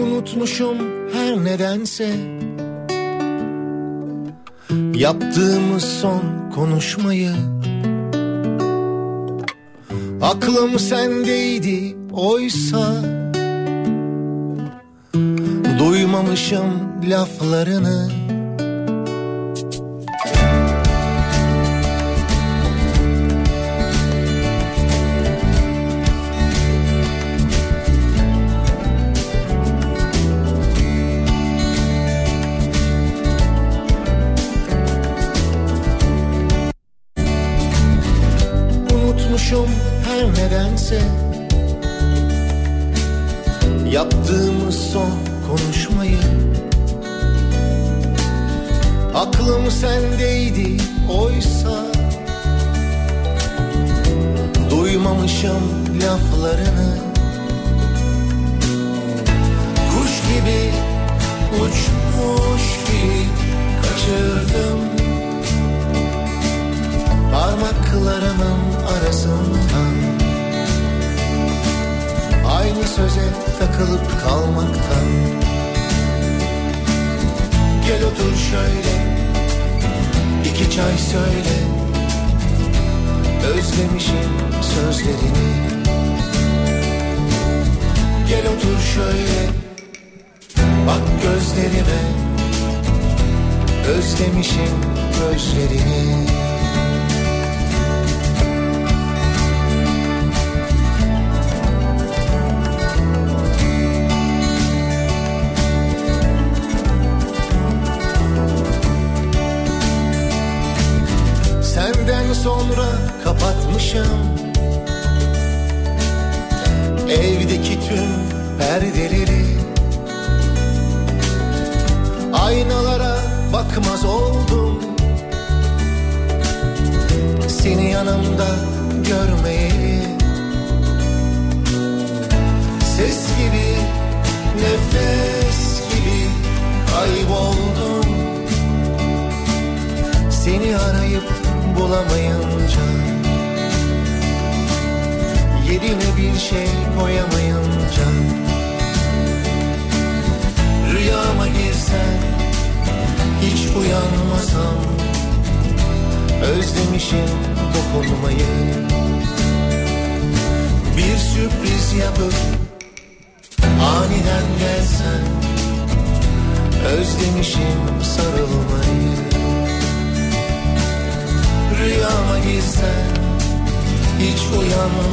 unutmuşum her nedense. Yaptığımız son konuşmayı. Aklım sendeydi oysa. Duymamışım laflarını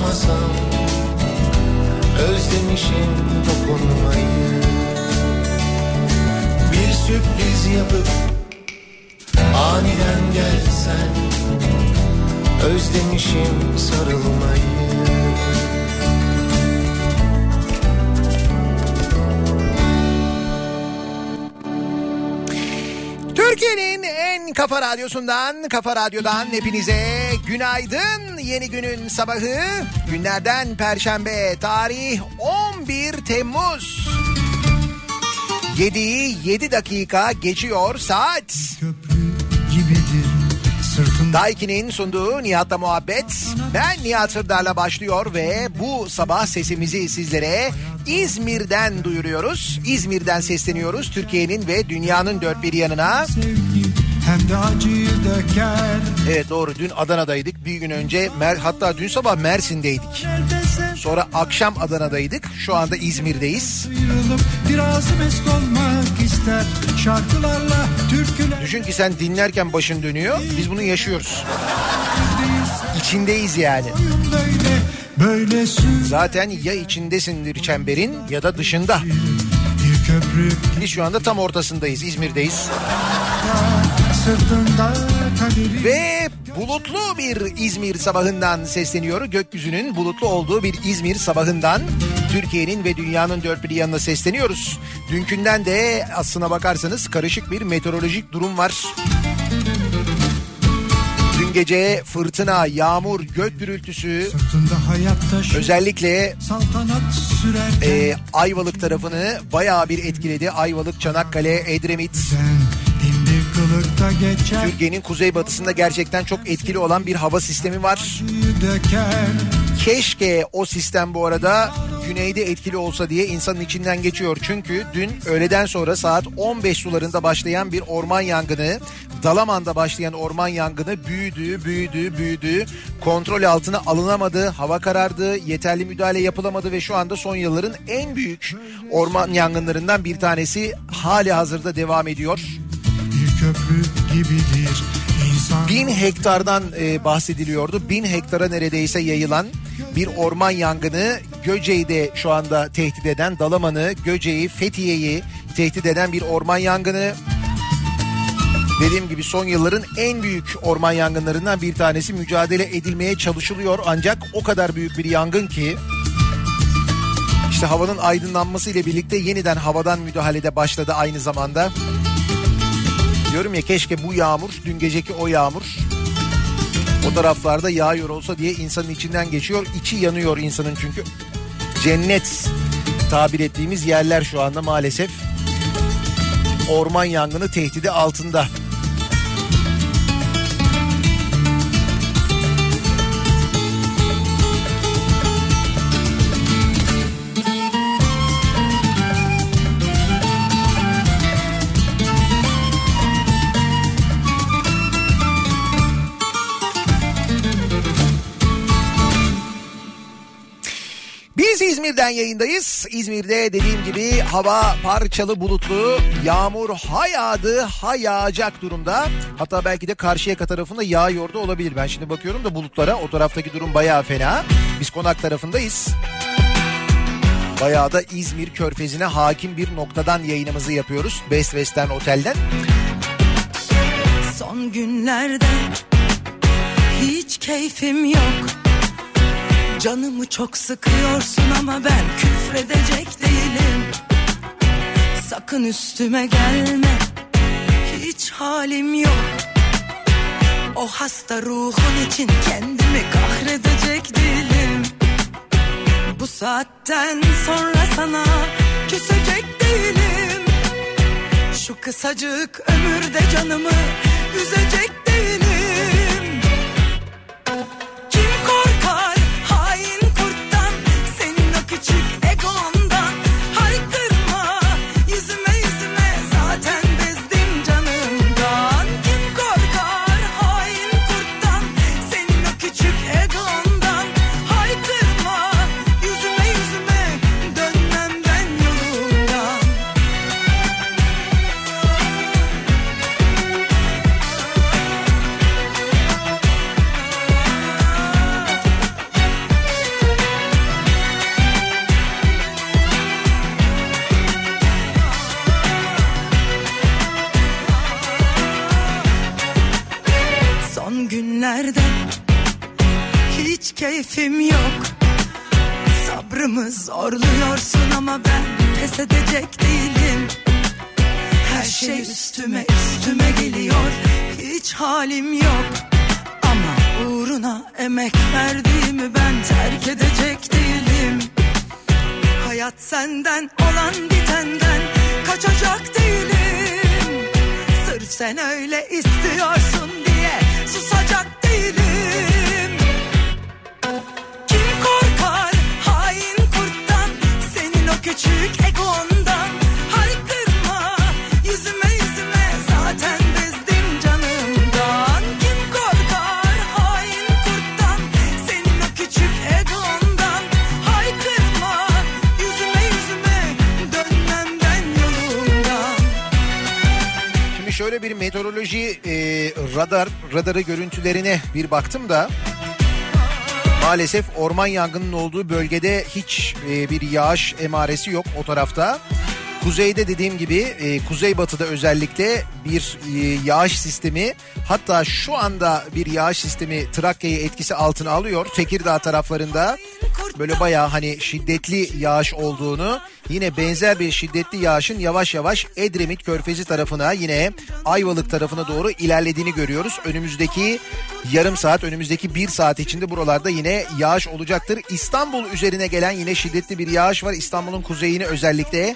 uyanmasam Özlemişim dokunmayı Bir sürpriz yapıp aniden gelsen Özlemişim sarılmayı Türkiye'nin en kafa radyosundan, kafa radyodan hepinize günaydın. Yeni günün sabahı günlerden perşembe tarih 11 Temmuz. 7'yi 7 dakika geçiyor saat. gibidir sırtında Daiki'nin sunduğu Nihat'la muhabbet. Ben Nihat Sırdar'la başlıyor ve bu sabah sesimizi sizlere İzmir'den duyuruyoruz. İzmir'den sesleniyoruz Türkiye'nin ve dünyanın dört bir yanına. sevgi hem de acıyı döker Evet doğru dün Adana'daydık. Bir gün önce Mer hatta dün sabah Mersin'deydik. Sonra akşam Adana'daydık. Şu anda İzmir'deyiz. biraz mest olmak ister şarkılarla türküler Düşün ki sen dinlerken başın dönüyor. Biz bunu yaşıyoruz. İçindeyiz yani. böyle Zaten ya içindesindir çemberin ya da dışında. Biz şu anda tam ortasındayız. İzmir'deyiz. Sırtında Ve bulutlu bir İzmir sabahından sesleniyor. Gökyüzünün bulutlu olduğu bir İzmir sabahından Türkiye'nin ve dünyanın dört bir yanına sesleniyoruz. Dünkünden de aslına bakarsanız karışık bir meteorolojik durum var. Dün gece fırtına, yağmur, gök gürültüsü özellikle e, Ayvalık tarafını bayağı bir etkiledi. Ayvalık, Çanakkale, Edremit, sen kılıkta geçer Türkiye'nin kuzeybatısında gerçekten çok etkili olan bir hava sistemi var. Keşke o sistem bu arada güneyde etkili olsa diye insanın içinden geçiyor. Çünkü dün öğleden sonra saat 15 sularında başlayan bir orman yangını, Dalaman'da başlayan orman yangını büyüdü, büyüdü, büyüdü. Kontrol altına alınamadı, hava karardı, yeterli müdahale yapılamadı ve şu anda son yılların en büyük orman yangınlarından bir tanesi hali hazırda devam ediyor. Köprü gibidir insan Bin hektardan e, bahsediliyordu. Bin hektara neredeyse yayılan bir orman yangını Göce'de şu anda tehdit eden Dalaman'ı, Göce'yi, Fethiye'yi tehdit eden bir orman yangını. Dediğim gibi son yılların en büyük orman yangınlarından bir tanesi mücadele edilmeye çalışılıyor ancak o kadar büyük bir yangın ki işte havanın aydınlanması ile birlikte yeniden havadan müdahalede başladı aynı zamanda. Diyorum ya keşke bu yağmur, dün geceki o yağmur o taraflarda yağıyor olsa diye insanın içinden geçiyor. İçi yanıyor insanın çünkü. Cennet tabir ettiğimiz yerler şu anda maalesef orman yangını tehdidi altında. İzmir'den yayındayız. İzmir'de dediğim gibi hava parçalı bulutlu, yağmur ha yağdı ha yağacak durumda. Hatta belki de Karşıyaka tarafında yağıyor da olabilir. Ben şimdi bakıyorum da bulutlara o taraftaki durum bayağı fena. Biz konak tarafındayız. Bayağı da İzmir körfezine hakim bir noktadan yayınımızı yapıyoruz. Best Western Otel'den. Son günlerde hiç keyfim yok. Canımı çok sıkıyorsun ama ben küfredecek değilim. Sakın üstüme gelme. Hiç halim yok. O hasta ruhun için kendimi kahredecek değilim. Bu saatten sonra sana küsecek değilim. Şu kısacık ömürde canımı üzecek değilim. Günlerde hiç keyfim yok. Sabrımı zorluyorsun ama ben pes edecek değilim. Her şey üstüme üstüme geliyor. Hiç halim yok. Ama uğruna emek verdiğimi ben terk edecek değilim. Hayat senden olan bitenden kaçacak değilim. Sırf sen öyle istiyorsun şöyle bir meteoroloji e, radar radarı görüntülerine bir baktım da maalesef orman yangının olduğu bölgede hiç e, bir yağış emaresi yok o tarafta. Kuzeyde dediğim gibi e, kuzeybatıda özellikle bir e, yağış sistemi hatta şu anda bir yağış sistemi Trakya'yı etkisi altına alıyor. Tekirdağ taraflarında böyle bayağı hani şiddetli yağış olduğunu yine benzer bir şiddetli yağışın yavaş yavaş Edremit Körfezi tarafına yine Ayvalık tarafına doğru ilerlediğini görüyoruz. Önümüzdeki yarım saat önümüzdeki bir saat içinde buralarda yine yağış olacaktır. İstanbul üzerine gelen yine şiddetli bir yağış var. İstanbul'un kuzeyini özellikle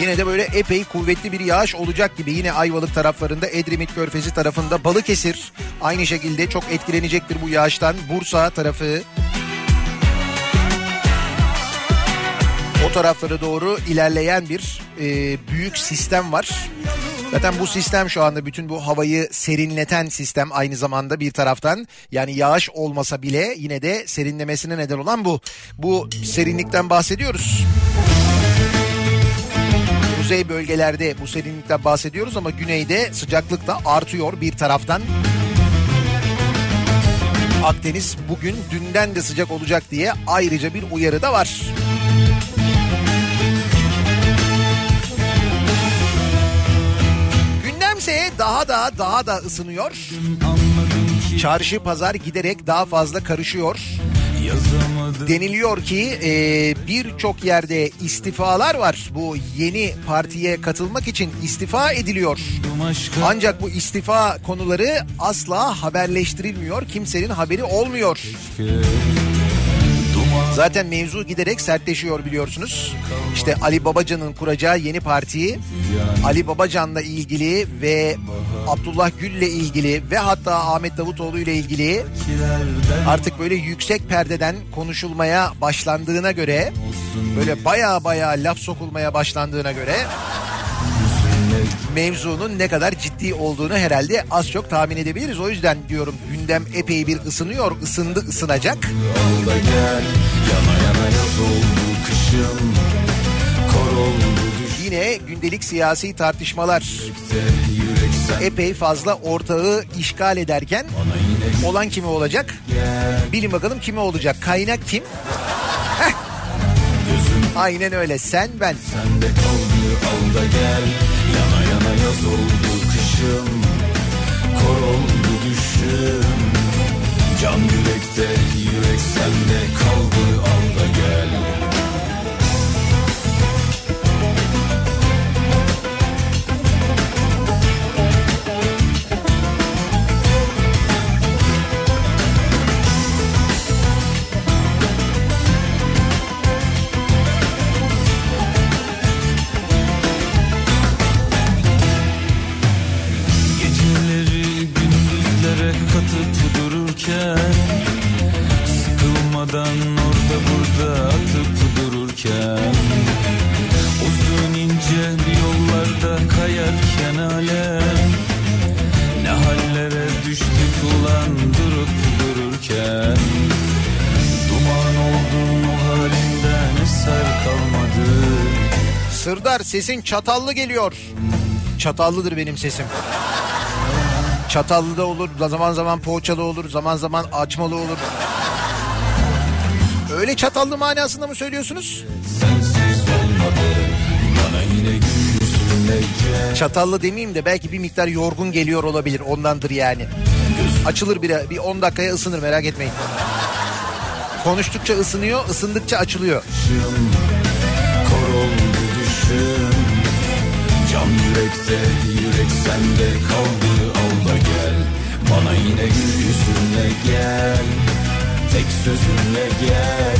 yine de böyle epey kuvvetli bir yağış olacak gibi. Yine Ayvalık taraflarında Edremit Körfezi tarafında Balıkesir aynı şekilde çok etkilenecektir bu yağıştan. Bursa tarafı o taraflara doğru ilerleyen bir e, büyük sistem var. Zaten bu sistem şu anda bütün bu havayı serinleten sistem aynı zamanda bir taraftan. Yani yağış olmasa bile yine de serinlemesine neden olan bu. Bu serinlikten bahsediyoruz. Kuzey bölgelerde bu serinlikten bahsediyoruz ama güneyde sıcaklık da artıyor bir taraftan. Akdeniz bugün dünden de sıcak olacak diye ayrıca bir uyarı da var. Gündemse daha da daha da ısınıyor. Çarşı pazar giderek daha fazla karışıyor. Deniliyor ki e, birçok yerde istifalar var. Bu yeni partiye katılmak için istifa ediliyor. Ancak bu istifa konuları asla haberleştirilmiyor. Kimsenin haberi olmuyor. Zaten mevzu giderek sertleşiyor biliyorsunuz. İşte Ali Babacan'ın kuracağı yeni partiyi Ali Babacan'la ilgili ve Abdullah Gül'le ilgili ve hatta Ahmet Davutoğlu ile ilgili artık böyle yüksek perdeden konuşulmaya başlandığına göre böyle baya baya laf sokulmaya başlandığına göre mevzunun ne kadar ciddi olduğunu herhalde az çok tahmin edebiliriz. O yüzden diyorum gündem epey bir ısınıyor, ısındı, ısınacak. Yine gündelik siyasi tartışmalar epey fazla ortağı işgal ederken olan kimi olacak? Bilin bakalım kimi olacak? Kaynak kim? Aynen öyle sen ben. Sende kaldı al da gel Yana yana yaz oldu kışım Kor oldu düşüm. Can sesin çatallı geliyor. Çatallıdır benim sesim. Çatallı da olur, zaman zaman poğaçalı olur, zaman zaman açmalı olur. Öyle çatallı manasında mı söylüyorsunuz? Çatallı demeyeyim de belki bir miktar yorgun geliyor olabilir ondandır yani. Açılır bir, bir 10 dakikaya ısınır merak etmeyin. Konuştukça ısınıyor, ısındıkça açılıyor. Düşüm, yürekte yürek sende kaldı al da gel Bana yine yüzünle gel Tek sözünle gel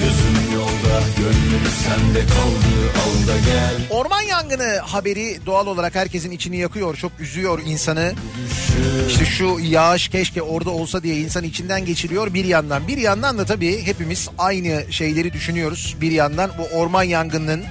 Gözüm yolda gönlüm sende kaldı al da gel Orman yangını haberi doğal olarak herkesin içini yakıyor, çok üzüyor insanı. İşte şu yağış keşke orada olsa diye insan içinden geçiriyor bir yandan. Bir yandan da tabii hepimiz aynı şeyleri düşünüyoruz. Bir yandan bu orman yangınının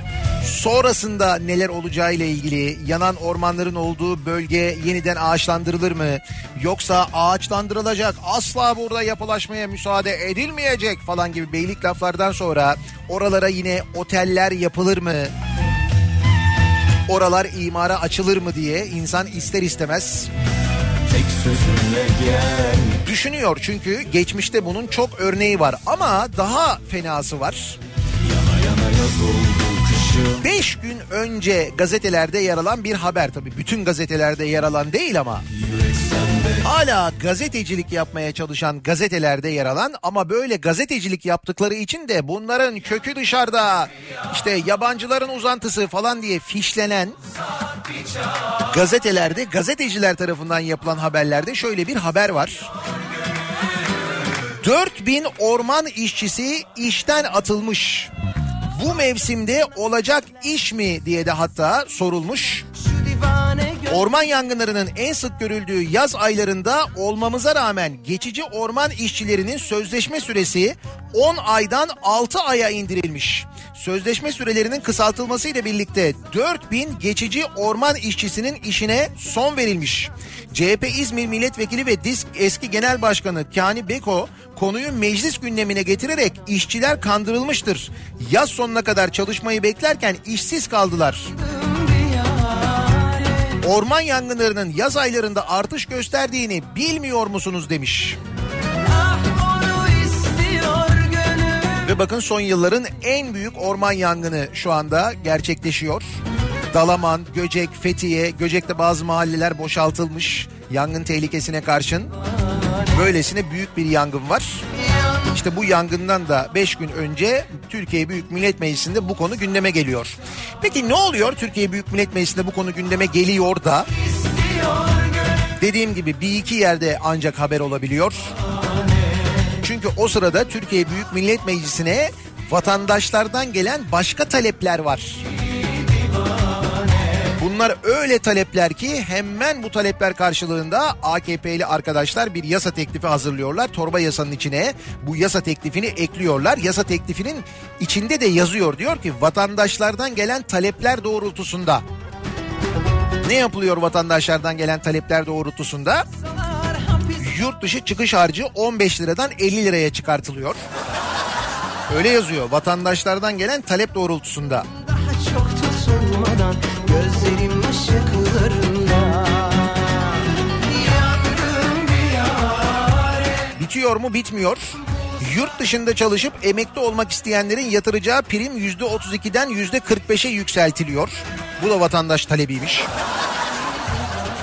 sonrasında neler olacağı ile ilgili yanan ormanların olduğu bölge yeniden ağaçlandırılır mı? Yoksa ağaçlandırılacak asla burada yapılaşmaya müsaade edilmeyecek falan gibi beylik laflardan sonra oralara yine oteller yapılır mı? Oralar imara açılır mı diye insan ister istemez düşünüyor çünkü geçmişte bunun çok örneği var ama daha fenası var. Yana yana yaz 5 gün önce gazetelerde yer alan bir haber tabii bütün gazetelerde yer alan değil ama hala gazetecilik yapmaya çalışan gazetelerde yer alan ama böyle gazetecilik yaptıkları için de bunların kökü dışarıda işte yabancıların uzantısı falan diye fişlenen gazetelerde gazeteciler tarafından yapılan haberlerde şöyle bir haber var. 4000 orman işçisi işten atılmış. Bu mevsimde olacak iş mi diye de hatta sorulmuş. Orman yangınlarının en sık görüldüğü yaz aylarında olmamıza rağmen geçici orman işçilerinin sözleşme süresi 10 aydan 6 aya indirilmiş. Sözleşme sürelerinin kısaltılmasıyla birlikte 4000 geçici orman işçisinin işine son verilmiş. CHP İzmir Milletvekili ve DİSK eski genel başkanı Kani Beko konuyu meclis gündemine getirerek işçiler kandırılmıştır. Yaz sonuna kadar çalışmayı beklerken işsiz kaldılar. Orman yangınlarının yaz aylarında artış gösterdiğini bilmiyor musunuz demiş. Ve bakın son yılların en büyük orman yangını şu anda gerçekleşiyor. Dalaman, Göcek, Fethiye, Göcek'te bazı mahalleler boşaltılmış yangın tehlikesine karşın. Böylesine büyük bir yangın var. İşte bu yangından da 5 gün önce Türkiye Büyük Millet Meclisi'nde bu konu gündeme geliyor. Peki ne oluyor Türkiye Büyük Millet Meclisi'nde bu konu gündeme geliyor da? Dediğim gibi bir iki yerde ancak haber olabiliyor. Çünkü o sırada Türkiye Büyük Millet Meclisi'ne vatandaşlardan gelen başka talepler var. Bunlar öyle talepler ki hemen bu talepler karşılığında AKP'li arkadaşlar bir yasa teklifi hazırlıyorlar. Torba yasanın içine bu yasa teklifini ekliyorlar. Yasa teklifinin içinde de yazıyor diyor ki vatandaşlardan gelen talepler doğrultusunda ne yapılıyor vatandaşlardan gelen talepler doğrultusunda? Yurt dışı çıkış harcı 15 liradan 50 liraya çıkartılıyor. Öyle yazıyor vatandaşlardan gelen talep doğrultusunda. Daha çok gözlerim Bitiyor mu bitmiyor. Yurt dışında çalışıp emekli olmak isteyenlerin yatıracağı prim %32'den %45'e yükseltiliyor. Bu da vatandaş talebiymiş.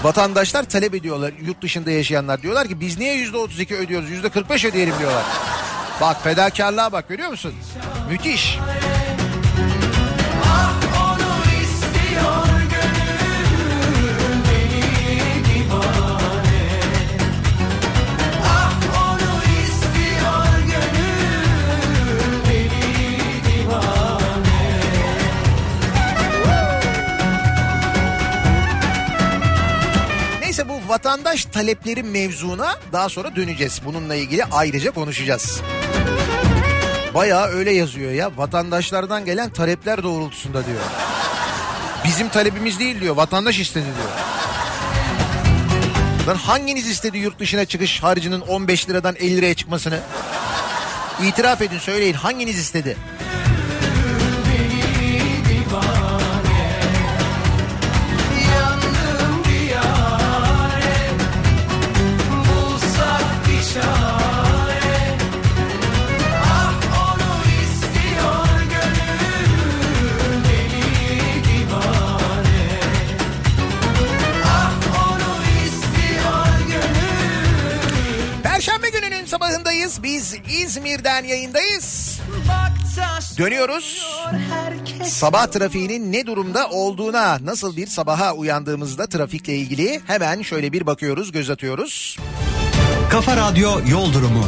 Vatandaşlar talep ediyorlar yurt dışında yaşayanlar. Diyorlar ki biz niye %32 ödüyoruz %45 ödeyelim diyorlar. Bak fedakarlığa bak görüyor musun? Müthiş. Onu vatandaş talepleri mevzuna daha sonra döneceğiz. Bununla ilgili ayrıca konuşacağız. Bayağı öyle yazıyor ya. Vatandaşlardan gelen talepler doğrultusunda diyor. Bizim talebimiz değil diyor. Vatandaş istedi diyor. Lan hanginiz istedi yurt dışına çıkış harcının 15 liradan 50 liraya çıkmasını? İtiraf edin söyleyin hanginiz istedi? İzmir'den yayındayız. Dönüyoruz. Sabah trafiğinin ne durumda olduğuna, nasıl bir sabaha uyandığımızda trafikle ilgili hemen şöyle bir bakıyoruz, göz atıyoruz. Kafa Radyo Yol Durumu.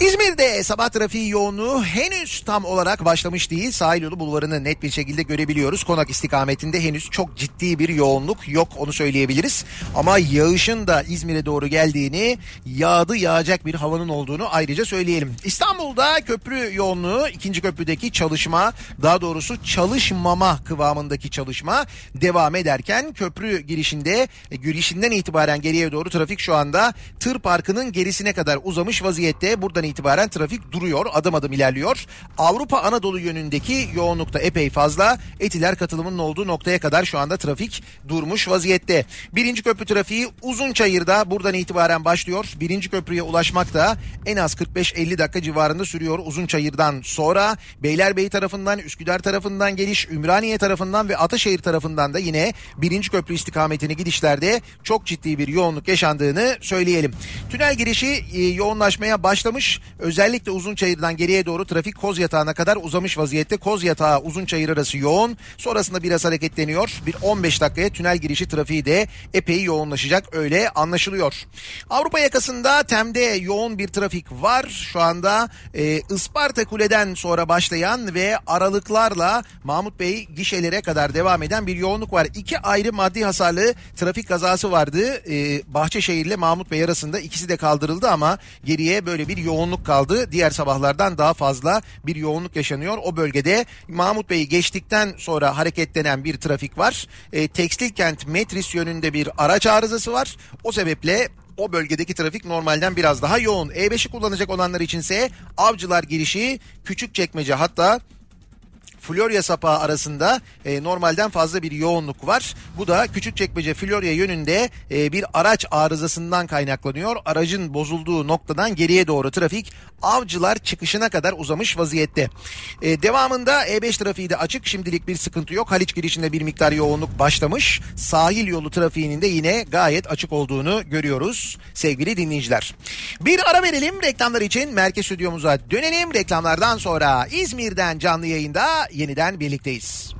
İzmir'de sabah trafiği yoğunluğu henüz tam olarak başlamış değil. Sahil yolu bulvarını net bir şekilde görebiliyoruz. Konak istikametinde henüz çok ciddi bir yoğunluk yok onu söyleyebiliriz. Ama yağışın da İzmir'e doğru geldiğini, yağdı yağacak bir havanın olduğunu ayrıca söyleyelim. İstanbul'da köprü yoğunluğu, ikinci köprüdeki çalışma, daha doğrusu çalışmama kıvamındaki çalışma devam ederken köprü girişinde, e, girişinden itibaren geriye doğru trafik şu anda tır parkının gerisine kadar uzamış vaziyette. Buradan itibaren trafik duruyor, adım adım ilerliyor. Avrupa Anadolu yönündeki yoğunlukta epey fazla. Etiler katılımının olduğu noktaya kadar şu anda trafik durmuş vaziyette. Birinci köprü trafiği Uzunçayır'da buradan itibaren başlıyor. Birinci köprüye ulaşmak da en az 45-50 dakika civarında sürüyor Uzunçayır'dan sonra. Beylerbeyi tarafından, Üsküdar tarafından geliş, Ümraniye tarafından ve Ataşehir tarafından da yine birinci köprü istikametine gidişlerde çok ciddi bir yoğunluk yaşandığını söyleyelim. Tünel girişi e, yoğunlaşmaya başlamış. Var. Özellikle Uzunçayır'dan geriye doğru trafik Koz Yatağı'na kadar uzamış vaziyette. Koz Yatağı Uzunçayır arası yoğun. Sonrasında biraz hareketleniyor. Bir 15 dakikaya tünel girişi trafiği de epey yoğunlaşacak öyle anlaşılıyor. Avrupa yakasında Tem'de yoğun bir trafik var. Şu anda e, Isparta Kule'den sonra başlayan ve aralıklarla Mahmut Bey gişelere kadar devam eden bir yoğunluk var. İki ayrı maddi hasarlı trafik kazası vardı. E, Bahçeşehir ile Mahmut Bey arasında ikisi de kaldırıldı ama geriye böyle bir yoğunluk kaldı. Diğer sabahlardan daha fazla bir yoğunluk yaşanıyor. O bölgede Mahmut Bey'i geçtikten sonra hareketlenen bir trafik var. E, Tekstil kent Metris yönünde bir araç arızası var. O sebeple o bölgedeki trafik normalden biraz daha yoğun. E5'i kullanacak olanlar içinse Avcılar girişi Küçükçekmece hatta Florya sapağı arasında e, normalden fazla bir yoğunluk var. Bu da Küçükçekmece Florya yönünde e, bir araç arızasından kaynaklanıyor. Aracın bozulduğu noktadan geriye doğru trafik avcılar çıkışına kadar uzamış vaziyette. E, devamında E5 trafiği de açık. Şimdilik bir sıkıntı yok. Haliç girişinde bir miktar yoğunluk başlamış. Sahil yolu trafiğinin de yine gayet açık olduğunu görüyoruz sevgili dinleyiciler. Bir ara verelim reklamlar için merkez stüdyomuza dönelim. Reklamlardan sonra İzmir'den canlı yayında yeniden birlikteyiz.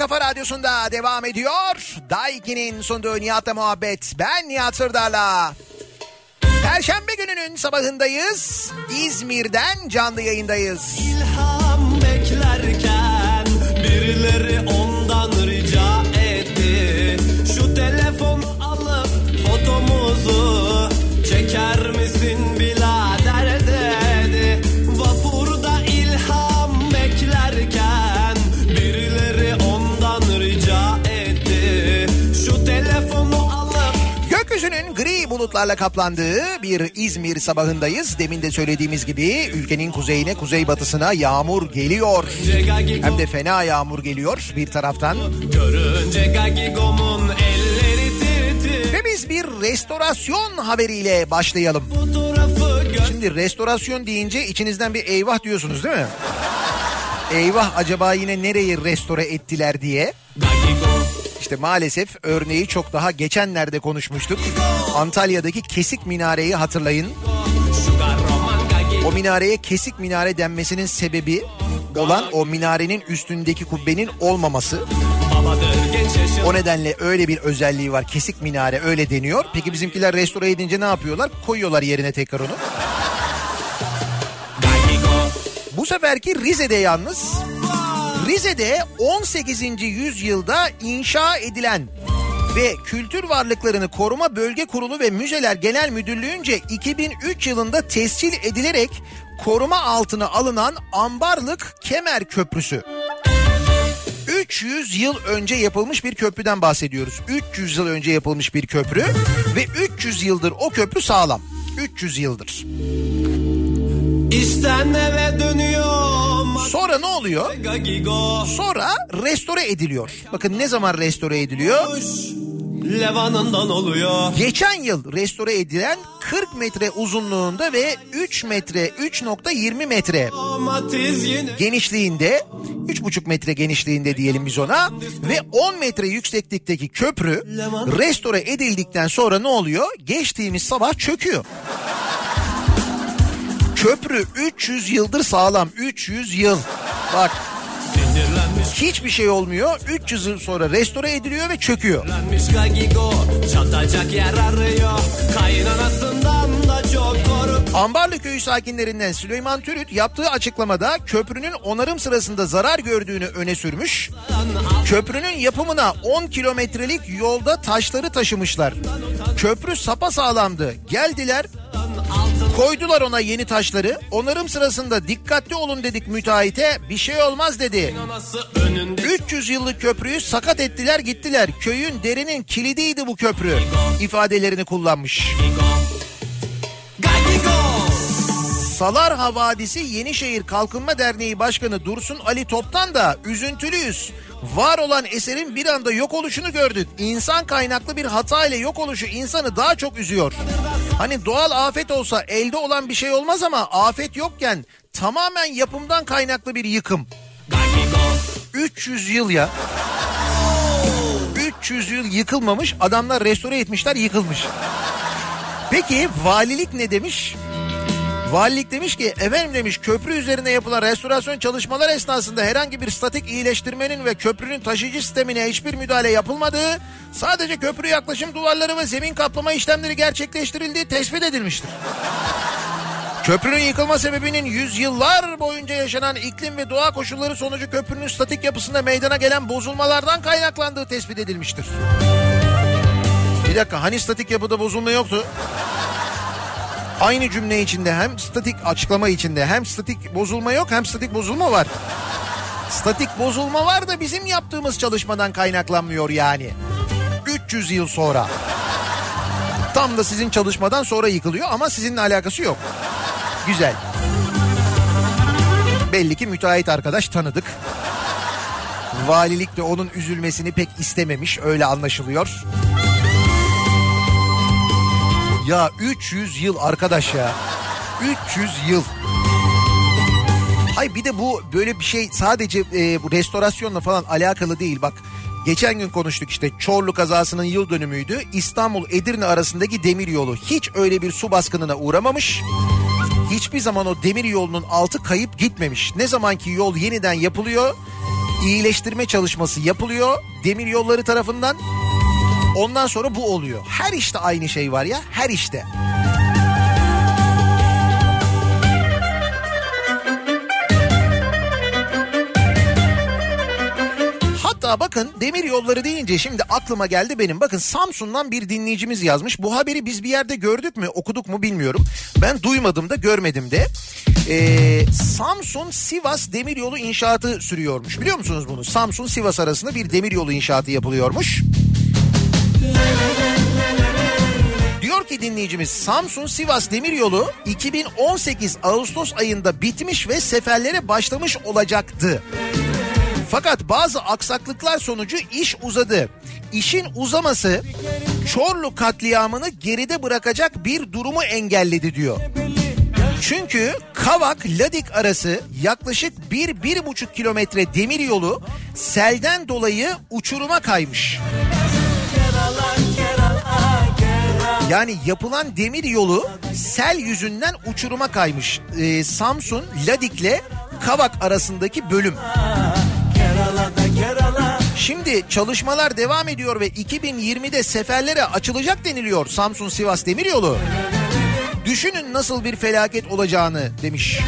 Kafa radyosunda devam ediyor. Daiki'nin sunduğu Nihat'la muhabbet. Ben Nihat Sırdar'la. Perşembe gününün sabahındayız. İzmir'den canlı yayındayız. İlham beklerken birileri ondan rica etti. Şu telefon alıp fotomuzu çeker misin Gökyüzünün gri bulutlarla kaplandığı bir İzmir sabahındayız. Demin de söylediğimiz gibi ülkenin kuzeyine, kuzeybatısına yağmur geliyor. Hem de fena yağmur geliyor bir taraftan. Ve biz bir restorasyon haberiyle başlayalım. Şimdi restorasyon deyince içinizden bir eyvah diyorsunuz değil mi? Eyvah acaba yine nereyi restore ettiler diye. Gagigo. İşte maalesef örneği çok daha geçenlerde konuşmuştuk. Antalya'daki kesik minareyi hatırlayın. O minareye kesik minare denmesinin sebebi olan o minarenin üstündeki kubbenin olmaması. O nedenle öyle bir özelliği var. Kesik minare öyle deniyor. Peki bizimkiler restore edince ne yapıyorlar? Koyuyorlar yerine tekrar onu. Bu seferki Rize'de yalnız Rize'de 18. yüzyılda inşa edilen ve Kültür Varlıklarını Koruma Bölge Kurulu ve Müzeler Genel Müdürlüğü'nce 2003 yılında tescil edilerek koruma altına alınan Ambarlık Kemer Köprüsü. 300 yıl önce yapılmış bir köprüden bahsediyoruz. 300 yıl önce yapılmış bir köprü ve 300 yıldır o köprü sağlam. 300 yıldır. İşten eve dönüyorum. Sonra ne oluyor? Sonra restore ediliyor. Bakın ne zaman restore ediliyor? Levanından oluyor. Geçen yıl restore edilen 40 metre uzunluğunda ve 3 metre 3.20 metre genişliğinde 3,5 metre genişliğinde diyelim biz ona ve 10 metre yükseklikteki köprü restore edildikten sonra ne oluyor? Geçtiğimiz sabah çöküyor. Köprü 300 yıldır sağlam. 300 yıl. Bak hiçbir şey olmuyor. 300 yıl sonra restore ediliyor ve çöküyor. Ambarlı köyü sakinlerinden Süleyman Türüt yaptığı açıklamada köprünün onarım sırasında zarar gördüğünü öne sürmüş. Köprünün yapımına 10 kilometrelik yolda taşları taşımışlar. Köprü sapa sağlamdı. Geldiler koydular ona yeni taşları. Onarım sırasında dikkatli olun dedik müteahhite bir şey olmaz dedi. Anası önünde. 300 yıllık köprüyü sakat ettiler gittiler. Köyün derinin kilidiydi bu köprü ifadelerini kullanmış. Salar Havadisi Yenişehir Kalkınma Derneği Başkanı Dursun Ali Top'tan da üzüntülüyüz. Var olan eserin bir anda yok oluşunu gördük. İnsan kaynaklı bir hata ile yok oluşu insanı daha çok üzüyor. Hani doğal afet olsa elde olan bir şey olmaz ama afet yokken tamamen yapımdan kaynaklı bir yıkım. 300 yıl ya. 300 yıl yıkılmamış adamlar restore etmişler yıkılmış. Peki valilik ne demiş? Valilik demiş ki efendim demiş köprü üzerine yapılan restorasyon çalışmalar esnasında herhangi bir statik iyileştirmenin ve köprünün taşıyıcı sistemine hiçbir müdahale yapılmadığı sadece köprü yaklaşım duvarları ve zemin kaplama işlemleri gerçekleştirildiği tespit edilmiştir. Köprünün yıkılma sebebinin yüzyıllar boyunca yaşanan iklim ve doğa koşulları sonucu köprünün statik yapısında meydana gelen bozulmalardan kaynaklandığı tespit edilmiştir. Bir dakika hani statik yapıda bozulma yoktu? Aynı cümle içinde hem statik açıklama içinde hem statik bozulma yok hem statik bozulma var. Statik bozulma var da bizim yaptığımız çalışmadan kaynaklanmıyor yani. 300 yıl sonra. Tam da sizin çalışmadan sonra yıkılıyor ama sizinle alakası yok. Güzel. Belli ki müteahhit arkadaş tanıdık. Valilik de onun üzülmesini pek istememiş öyle anlaşılıyor. Ya 300 yıl arkadaş ya. 300 yıl. Hay bir de bu böyle bir şey sadece e, bu restorasyonla falan alakalı değil bak. Geçen gün konuştuk işte Çorlu kazasının yıl dönümüydü. İstanbul Edirne arasındaki demir yolu hiç öyle bir su baskınına uğramamış. Hiçbir zaman o demir yolunun altı kayıp gitmemiş. Ne zamanki yol yeniden yapılıyor, iyileştirme çalışması yapılıyor demir yolları tarafından. Ondan sonra bu oluyor. Her işte aynı şey var ya, her işte. Hatta bakın demir yolları deyince şimdi aklıma geldi benim. Bakın Samsun'dan bir dinleyicimiz yazmış. Bu haberi biz bir yerde gördük mü okuduk mu bilmiyorum. Ben duymadım da görmedim de. Ee, Samsun Sivas demiryolu inşaatı sürüyormuş. Biliyor musunuz bunu? Samsun Sivas arasında bir demiryolu inşaatı yapılıyormuş. Diyor ki dinleyicimiz Samsun Sivas Demiryolu 2018 Ağustos ayında bitmiş ve seferlere başlamış olacaktı. Fakat bazı aksaklıklar sonucu iş uzadı. İşin uzaması Çorlu katliamını geride bırakacak bir durumu engelledi diyor. Çünkü Kavak Ladik arası yaklaşık 1-1,5 kilometre demir yolu selden dolayı uçuruma kaymış. Yani yapılan demir yolu sel yüzünden uçuruma kaymış. Ee, Samsun Ladik'le Kavak arasındaki bölüm. Şimdi çalışmalar devam ediyor ve 2020'de seferlere açılacak deniliyor Samsun Sivas Demiryolu. Düşünün nasıl bir felaket olacağını demiş.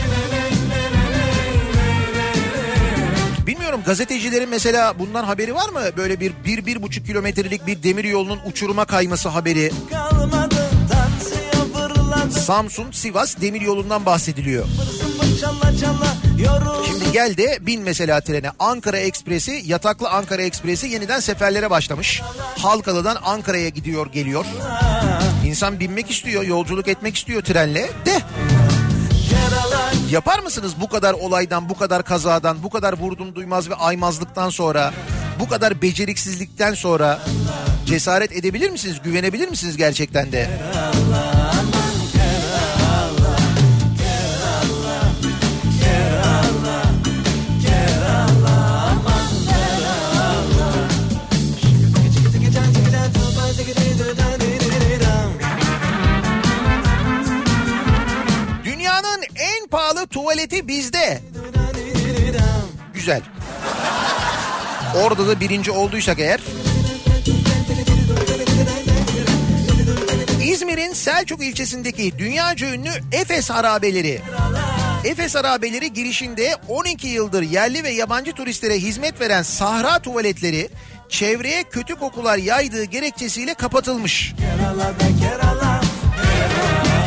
Bilmiyorum gazetecilerin mesela bundan haberi var mı? Böyle bir bir, bir buçuk kilometrelik bir demir yolunun uçuruma kayması haberi. Samsun Sivas demir yolundan bahsediliyor. Şimdi gel de bin mesela trene. Ankara Ekspresi, yataklı Ankara Ekspresi yeniden seferlere başlamış. Halkalı'dan Ankara'ya gidiyor geliyor. İnsan binmek istiyor, yolculuk etmek istiyor trenle de. Yapar mısınız bu kadar olaydan, bu kadar kazadan, bu kadar vurdum duymaz ve aymazlıktan sonra, bu kadar beceriksizlikten sonra cesaret edebilir misiniz, güvenebilir misiniz gerçekten de? Dünyanın pahalı tuvaleti bizde. Güzel. Orada da birinci olduysak eğer. İzmir'in Selçuk ilçesindeki dünyaca ünlü Efes harabeleri. Efes harabeleri girişinde 12 yıldır yerli ve yabancı turistlere hizmet veren sahra tuvaletleri çevreye kötü kokular yaydığı gerekçesiyle kapatılmış.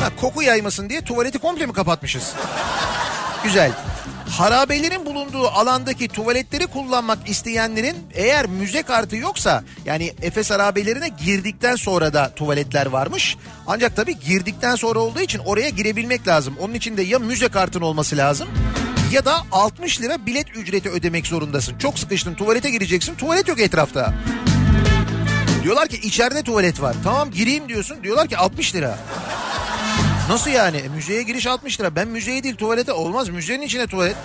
Ha, koku yaymasın diye tuvaleti komple mi kapatmışız? Güzel. Harabelerin bulunduğu alandaki tuvaletleri kullanmak isteyenlerin eğer müze kartı yoksa yani Efes harabelerine girdikten sonra da tuvaletler varmış. Ancak tabii girdikten sonra olduğu için oraya girebilmek lazım. Onun için de ya müze kartın olması lazım Ya da 60 lira bilet ücreti ödemek zorundasın. Çok sıkıştın tuvalete gireceksin tuvalet yok etrafta. Diyorlar ki içeride tuvalet var. Tamam gireyim diyorsun. Diyorlar ki 60 lira. Nasıl yani? E, müzeye giriş 60 lira. Ben müzeye değil tuvalete olmaz. Müzenin içine tuvalet.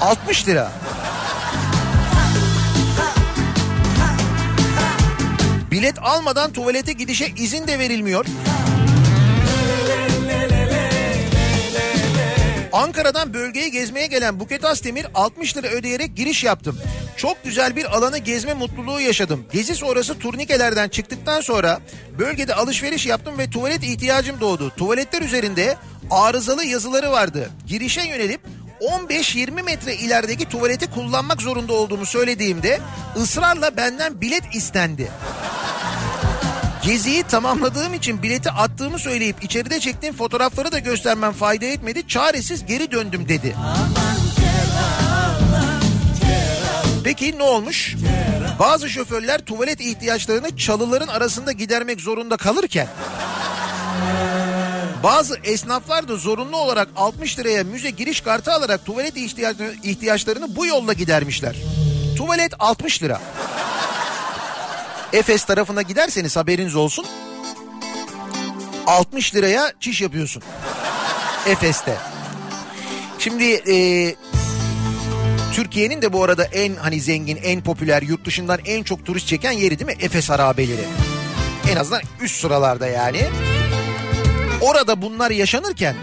60 lira. Bilet almadan tuvalete gidişe izin de verilmiyor. Ankara'dan bölgeye gezmeye gelen Buket Astemir 60 lira ödeyerek giriş yaptım. Çok güzel bir alanı gezme mutluluğu yaşadım. Gezi sonrası turnikelerden çıktıktan sonra bölgede alışveriş yaptım ve tuvalet ihtiyacım doğdu. Tuvaletler üzerinde arızalı yazıları vardı. Girişe yönelip 15-20 metre ilerideki tuvaleti kullanmak zorunda olduğumu söylediğimde ısrarla benden bilet istendi. Geziyi tamamladığım için bileti attığımı söyleyip içeride çektiğim fotoğrafları da göstermem fayda etmedi. Çaresiz geri döndüm dedi. Peki ne olmuş? Bazı şoförler tuvalet ihtiyaçlarını çalıların arasında gidermek zorunda kalırken bazı esnaflar da zorunlu olarak 60 liraya müze giriş kartı alarak tuvalet ihtiyaçlarını bu yolla gidermişler. Tuvalet 60 lira. Efes tarafına giderseniz haberiniz olsun. 60 liraya çiş yapıyorsun. Efes'te. Şimdi e, Türkiye'nin de bu arada en hani zengin, en popüler, yurt dışından en çok turist çeken yeri değil mi? Efes harabeleri. En azından üst sıralarda yani. Orada bunlar yaşanırken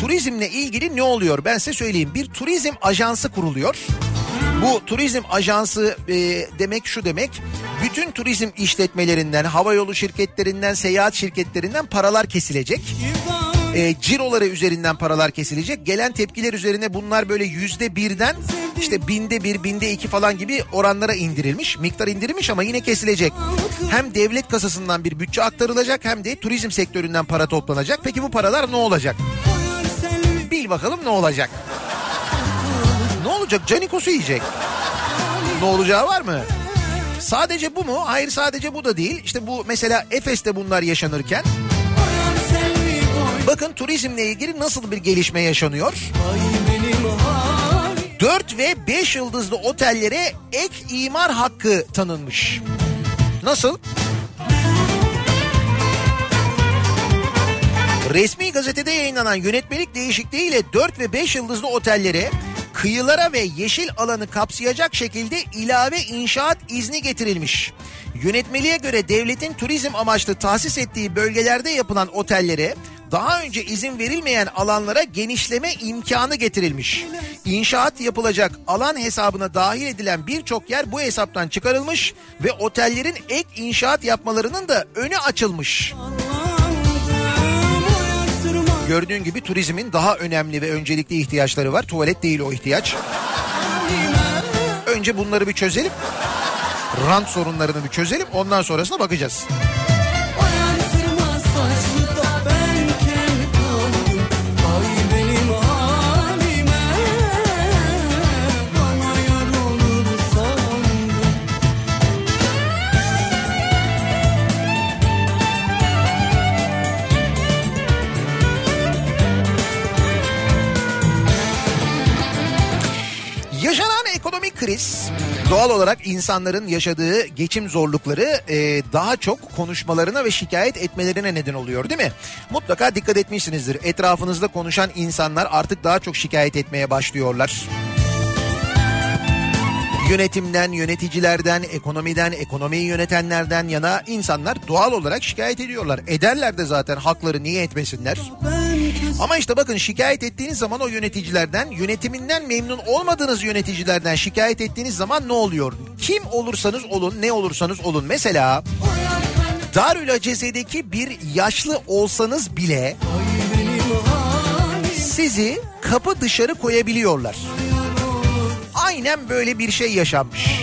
turizmle ilgili ne oluyor? Ben size söyleyeyim. Bir turizm ajansı kuruluyor. Bu turizm ajansı e, demek şu demek. Bütün turizm işletmelerinden, havayolu şirketlerinden, seyahat şirketlerinden paralar kesilecek. E, ciroları üzerinden paralar kesilecek. Gelen tepkiler üzerine bunlar böyle yüzde birden işte binde bir, binde iki falan gibi oranlara indirilmiş. Miktar indirilmiş ama yine kesilecek. Hem devlet kasasından bir bütçe aktarılacak hem de turizm sektöründen para toplanacak. Peki bu paralar ne olacak? Bil bakalım ne olacak? Ne olacak? Canikos'u yiyecek. Ne olacağı var mı? Sadece bu mu? Hayır sadece bu da değil. İşte bu mesela Efes'te bunlar yaşanırken bakın turizmle ilgili nasıl bir gelişme yaşanıyor? 4 ve 5 yıldızlı otellere ek imar hakkı tanınmış. Nasıl? Resmi gazetede yayınlanan yönetmelik değişikliğiyle 4 ve 5 yıldızlı otellere kıyılara ve yeşil alanı kapsayacak şekilde ilave inşaat izni getirilmiş. Yönetmeliğe göre devletin turizm amaçlı tahsis ettiği bölgelerde yapılan otellere daha önce izin verilmeyen alanlara genişleme imkanı getirilmiş. İnşaat yapılacak alan hesabına dahil edilen birçok yer bu hesaptan çıkarılmış ve otellerin ek inşaat yapmalarının da önü açılmış. Gördüğün gibi turizmin daha önemli ve öncelikli ihtiyaçları var. Tuvalet değil o ihtiyaç. Önce bunları bir çözelim. Rant sorunlarını bir çözelim. Ondan sonrasına bakacağız. Kriz doğal olarak insanların yaşadığı geçim zorlukları e, daha çok konuşmalarına ve şikayet etmelerine neden oluyor değil mi? Mutlaka dikkat etmişsinizdir. Etrafınızda konuşan insanlar artık daha çok şikayet etmeye başlıyorlar. Yönetimden, yöneticilerden, ekonomiden, ekonomiyi yönetenlerden yana insanlar doğal olarak şikayet ediyorlar. Ederler de zaten hakları niye etmesinler? Ama işte bakın şikayet ettiğiniz zaman o yöneticilerden, yönetiminden memnun olmadığınız yöneticilerden şikayet ettiğiniz zaman ne oluyor? Kim olursanız olun, ne olursanız olun. Mesela Darül Aceze'deki bir yaşlı olsanız bile sizi kapı dışarı koyabiliyorlar. Aynen böyle bir şey yaşanmış.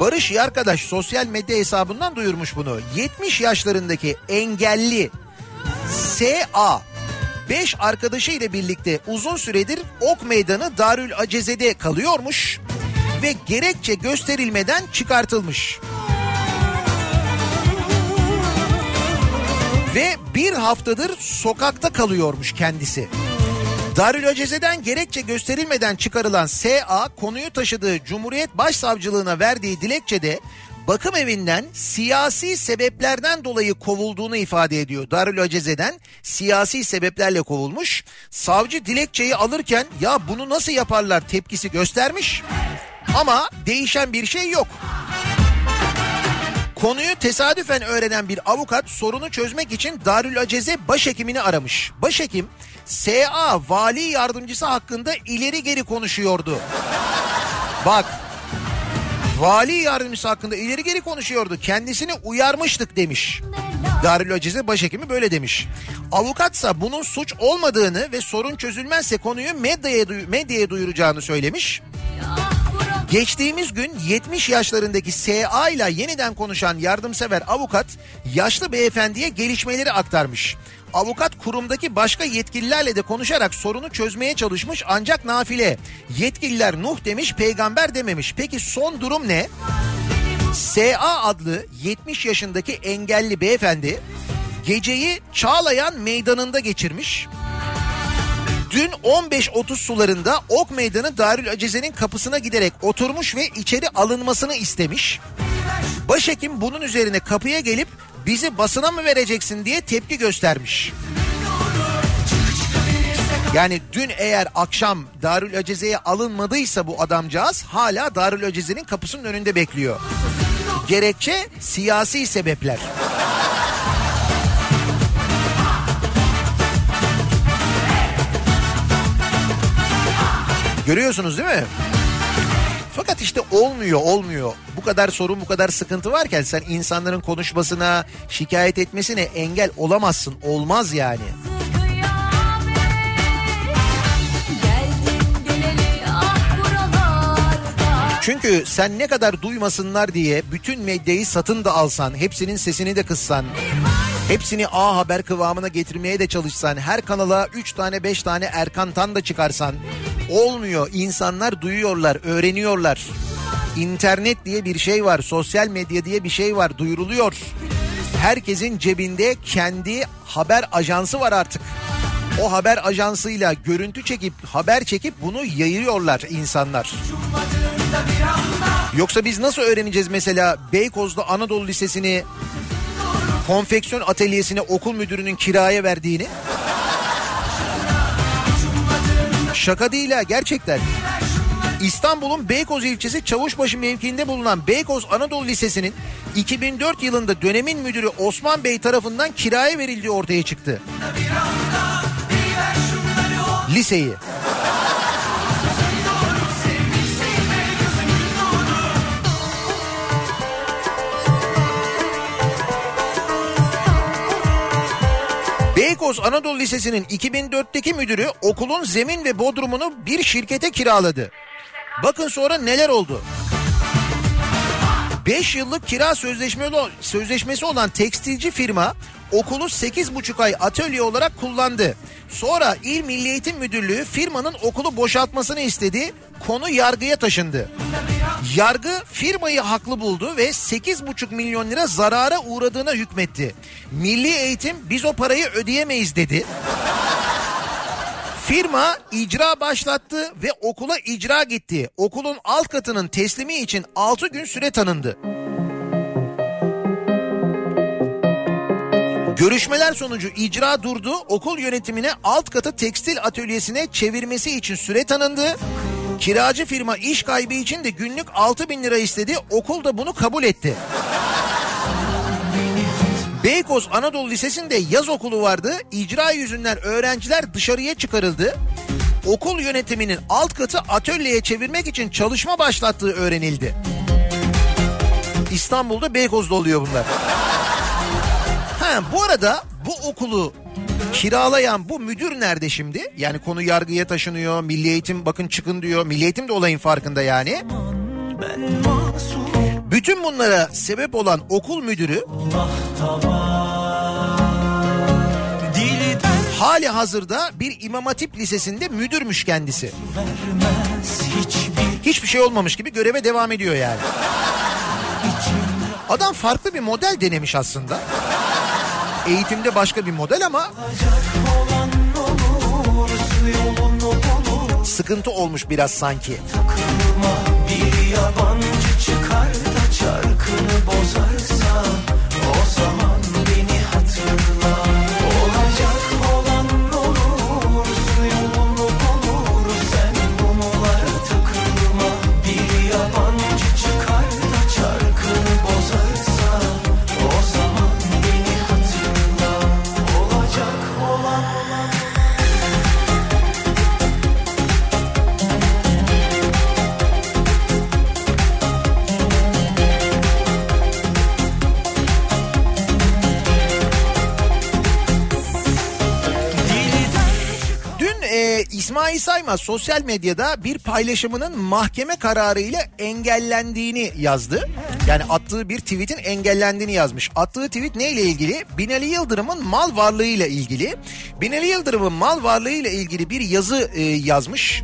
Barış arkadaş sosyal medya hesabından duyurmuş bunu. 70 yaşlarındaki engelli SA 5 arkadaşı ile birlikte uzun süredir Ok Meydanı Darül Aceze'de kalıyormuş ve gerekçe gösterilmeden çıkartılmış. Ve bir haftadır sokakta kalıyormuş kendisi. Darülacezeden gerekçe gösterilmeden çıkarılan SA konuyu taşıdığı Cumhuriyet Başsavcılığına verdiği dilekçede bakım evinden siyasi sebeplerden dolayı kovulduğunu ifade ediyor. Darülaceze'den siyasi sebeplerle kovulmuş. Savcı dilekçeyi alırken ya bunu nasıl yaparlar tepkisi göstermiş. Ama değişen bir şey yok. Konuyu tesadüfen öğrenen bir avukat sorunu çözmek için Darülaceze başhekimini aramış. Başhekim SA vali yardımcısı hakkında ileri geri konuşuyordu. Bak vali yardımcısı hakkında ileri geri konuşuyordu. Kendisini uyarmıştık demiş. Darülaceze başhekimi böyle demiş. Avukatsa bunun suç olmadığını ve sorun çözülmezse konuyu medyaya, medyaya duyuracağını söylemiş. Geçtiğimiz gün 70 yaşlarındaki SA ile yeniden konuşan yardımsever avukat yaşlı beyefendiye gelişmeleri aktarmış. Avukat kurumdaki başka yetkililerle de konuşarak sorunu çözmeye çalışmış ancak nafile. Yetkililer Nuh demiş peygamber dememiş. Peki son durum ne? SA adlı 70 yaşındaki engelli beyefendi geceyi Çağlayan meydanında geçirmiş. Dün 15.30 sularında Ok Meydanı Darül Aceze'nin kapısına giderek oturmuş ve içeri alınmasını istemiş. Başhekim bunun üzerine kapıya gelip bizi basına mı vereceksin diye tepki göstermiş. Yani dün eğer akşam Darül Aceze'ye alınmadıysa bu adamcağız hala Darül Aceze'nin kapısının önünde bekliyor. Gerekçe siyasi sebepler. Görüyorsunuz değil mi? Fakat işte olmuyor olmuyor. Bu kadar sorun bu kadar sıkıntı varken sen insanların konuşmasına şikayet etmesine engel olamazsın. Olmaz yani. Çünkü sen ne kadar duymasınlar diye bütün medyayı satın da alsan, hepsinin sesini de kıssan, hepsini A haber kıvamına getirmeye de çalışsan, her kanala 3 tane 5 tane Erkan Tan da çıkarsan olmuyor. İnsanlar duyuyorlar, öğreniyorlar. İnternet diye bir şey var, sosyal medya diye bir şey var, duyuruluyor. Herkesin cebinde kendi haber ajansı var artık. O haber ajansıyla görüntü çekip haber çekip bunu yayıyorlar insanlar. Yoksa biz nasıl öğreneceğiz mesela Beykoz'da Anadolu Lisesi'ni konfeksiyon atölyesine okul müdürünün kiraya verdiğini? Şaka değil ha gerçekten. İstanbul'un Beykoz ilçesi Çavuşbaşı mevkiinde bulunan Beykoz Anadolu Lisesi'nin 2004 yılında dönemin müdürü Osman Bey tarafından kiraya verildiği ortaya çıktı. Liseyi. Beykoz Anadolu Lisesi'nin 2004'teki müdürü okulun zemin ve bodrumunu bir şirkete kiraladı. Bakın sonra neler oldu. 5 yıllık kira sözleşmesi olan tekstilci firma okulu 8,5 ay atölye olarak kullandı. Sonra İl Milli Eğitim Müdürlüğü firmanın okulu boşaltmasını istedi. Konu yargıya taşındı. Yargı firmayı haklı buldu ve 8,5 milyon lira zarara uğradığına hükmetti. Milli Eğitim biz o parayı ödeyemeyiz dedi. Firma icra başlattı ve okula icra gitti. Okulun alt katının teslimi için 6 gün süre tanındı. Görüşmeler sonucu icra durdu. Okul yönetimine alt katı tekstil atölyesine çevirmesi için süre tanındı. Kiracı firma iş kaybı için de günlük 6 bin lira istedi. Okul da bunu kabul etti. Beykoz Anadolu Lisesi'nde yaz okulu vardı. İcra yüzünden öğrenciler dışarıya çıkarıldı. Okul yönetiminin alt katı atölyeye çevirmek için çalışma başlattığı öğrenildi. İstanbul'da Beykoz'da oluyor bunlar. Bu arada bu okulu kiralayan bu müdür nerede şimdi? Yani konu yargıya taşınıyor. Milli Eğitim bakın çıkın diyor. Milli Eğitim de olayın farkında yani. Bütün bunlara sebep olan okul müdürü hali hazırda bir İmam Hatip Lisesi'nde müdürmüş kendisi. Hiçbir şey olmamış gibi göreve devam ediyor yani. Adam farklı bir model denemiş aslında. Eğitimde başka bir model ama sıkıntı olmuş biraz sanki. Bir yabancı çıkar da çarkını bozarsa İsmail Saymaz sosyal medyada bir paylaşımının mahkeme kararıyla engellendiğini yazdı. Yani attığı bir tweetin engellendiğini yazmış. Attığı tweet neyle ilgili? Binali Yıldırım'ın mal varlığıyla ilgili. Binali Yıldırım'ın mal varlığıyla ilgili bir yazı e, yazmış.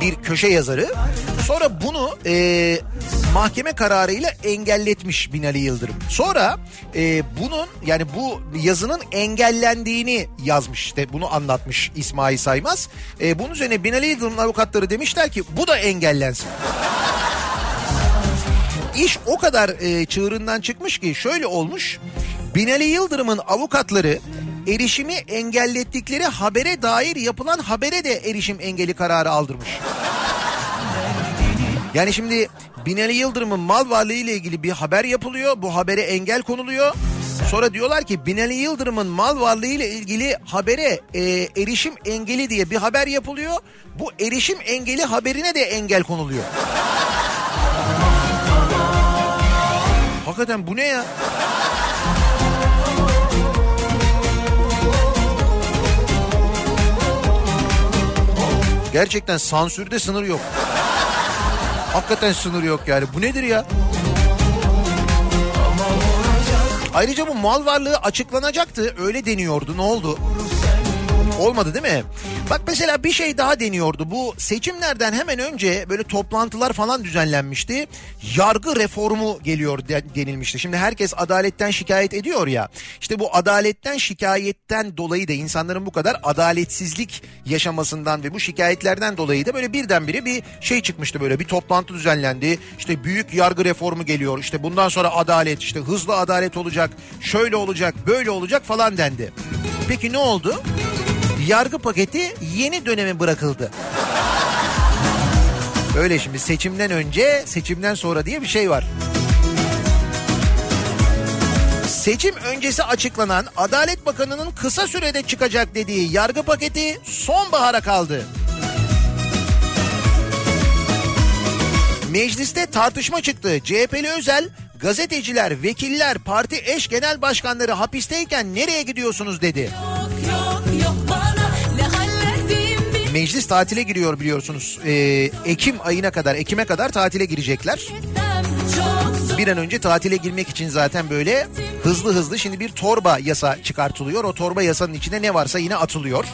Bir köşe yazarı. Sonra bunu e, mahkeme kararıyla engelletmiş Binali Yıldırım. Sonra e, bunun yani bu yazının engellendiğini yazmış işte bunu anlatmış İsmail Saymaz. E, bunun üzerine Binali Yıldırım'ın avukatları demişler ki bu da engellensin. İş o kadar e, çığırından çıkmış ki şöyle olmuş. Binali Yıldırım'ın avukatları erişimi engellettikleri habere dair yapılan habere de erişim engeli kararı aldırmış. Yani şimdi Binali Yıldırım'ın mal varlığı ile ilgili bir haber yapılıyor. Bu habere engel konuluyor. Sonra diyorlar ki Binali Yıldırım'ın mal varlığı ile ilgili habere e, erişim engeli diye bir haber yapılıyor. Bu erişim engeli haberine de engel konuluyor. Hakikaten bu ne ya? Gerçekten sansürde sınır yok. Hakikaten sınır yok yani. Bu nedir ya? Ayrıca bu mal varlığı açıklanacaktı. Öyle deniyordu. Ne oldu? Olmadı değil mi? Bak mesela bir şey daha deniyordu. Bu seçimlerden hemen önce böyle toplantılar falan düzenlenmişti. Yargı reformu geliyor de- denilmişti. Şimdi herkes adaletten şikayet ediyor ya. İşte bu adaletten şikayetten dolayı da insanların bu kadar adaletsizlik yaşamasından ve bu şikayetlerden dolayı da böyle birdenbire bir şey çıkmıştı böyle bir toplantı düzenlendi. İşte büyük yargı reformu geliyor. İşte bundan sonra adalet işte hızlı adalet olacak. Şöyle olacak, böyle olacak falan dendi. Peki ne oldu? Yargı paketi yeni döneme bırakıldı. Öyle şimdi seçimden önce seçimden sonra diye bir şey var. Seçim öncesi açıklanan Adalet Bakanı'nın kısa sürede çıkacak dediği yargı paketi sonbahara kaldı. Mecliste tartışma çıktı. CHP'li Özel gazeteciler, vekiller, parti eş genel başkanları hapisteyken nereye gidiyorsunuz dedi. Yok Meclis tatile giriyor biliyorsunuz. Ee, Ekim ayına kadar, Ekim'e kadar tatile girecekler. Bir an önce tatile girmek için zaten böyle hızlı hızlı şimdi bir torba yasa çıkartılıyor. O torba yasanın içine ne varsa yine atılıyor.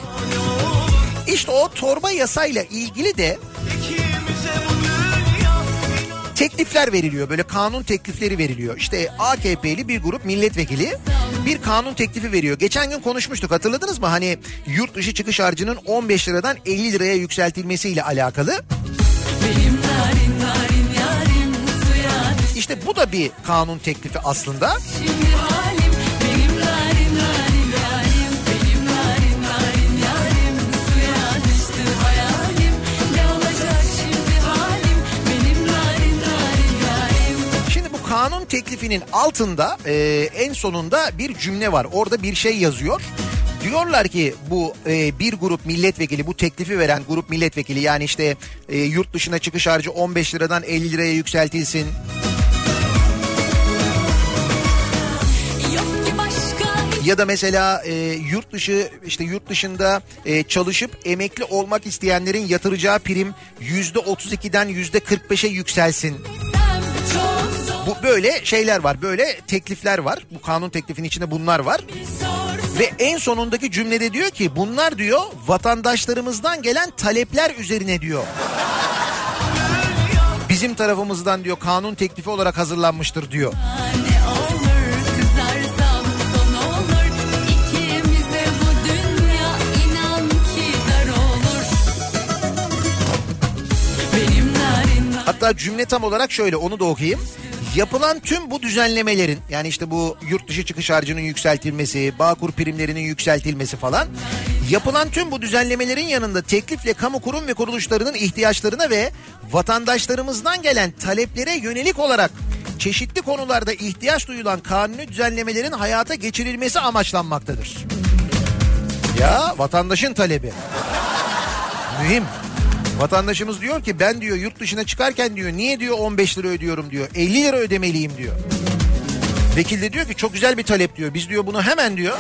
İşte o torba yasayla ilgili de teklifler veriliyor. Böyle kanun teklifleri veriliyor. İşte AKP'li bir grup milletvekili bir kanun teklifi veriyor. Geçen gün konuşmuştuk hatırladınız mı? Hani yurt dışı çıkış harcının 15 liradan 50 liraya yükseltilmesiyle alakalı. Benim narin narin yarim İşte bu da bir kanun teklifi aslında. şimdi halim Benim narin narin kanun teklifinin altında e, en sonunda bir cümle var. Orada bir şey yazıyor. Diyorlar ki bu e, bir grup milletvekili bu teklifi veren grup milletvekili yani işte e, yurt dışına çıkış harcı 15 liradan 50 liraya yükseltilsin. Ya da mesela e, yurt dışı işte yurt dışında e, çalışıp emekli olmak isteyenlerin yatıracağı prim yüzde 32'den yüzde 45'e yükselsin. Bu böyle şeyler var böyle teklifler var. Bu kanun teklifinin içinde bunlar var. Ve en sonundaki cümlede diyor ki bunlar diyor vatandaşlarımızdan gelen talepler üzerine diyor. Bizim tarafımızdan diyor kanun teklifi olarak hazırlanmıştır diyor. Hatta cümle tam olarak şöyle onu da okuyayım. Yapılan tüm bu düzenlemelerin yani işte bu yurt dışı çıkış harcının yükseltilmesi, Bağkur primlerinin yükseltilmesi falan yapılan tüm bu düzenlemelerin yanında teklifle kamu kurum ve kuruluşlarının ihtiyaçlarına ve vatandaşlarımızdan gelen taleplere yönelik olarak çeşitli konularda ihtiyaç duyulan kanuni düzenlemelerin hayata geçirilmesi amaçlanmaktadır. Ya vatandaşın talebi. Mühim. Vatandaşımız diyor ki ben diyor yurt dışına çıkarken diyor niye diyor 15 lira ödüyorum diyor 50 lira ödemeliyim diyor. Vekil de diyor ki çok güzel bir talep diyor biz diyor bunu hemen diyor.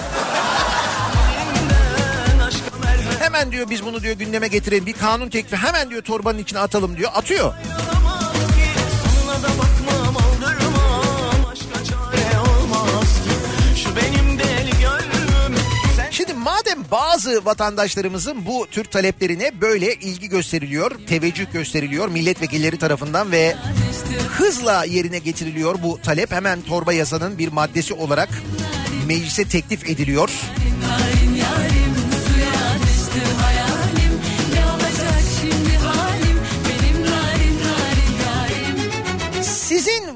Hemen diyor biz bunu diyor gündeme getirelim bir kanun teklifi hemen diyor torbanın içine atalım diyor atıyor. Madem bazı vatandaşlarımızın bu tür taleplerine böyle ilgi gösteriliyor, teveccüh gösteriliyor milletvekilleri tarafından ve hızla yerine getiriliyor bu talep hemen torba yasanın bir maddesi olarak meclise teklif ediliyor. yarim hayalim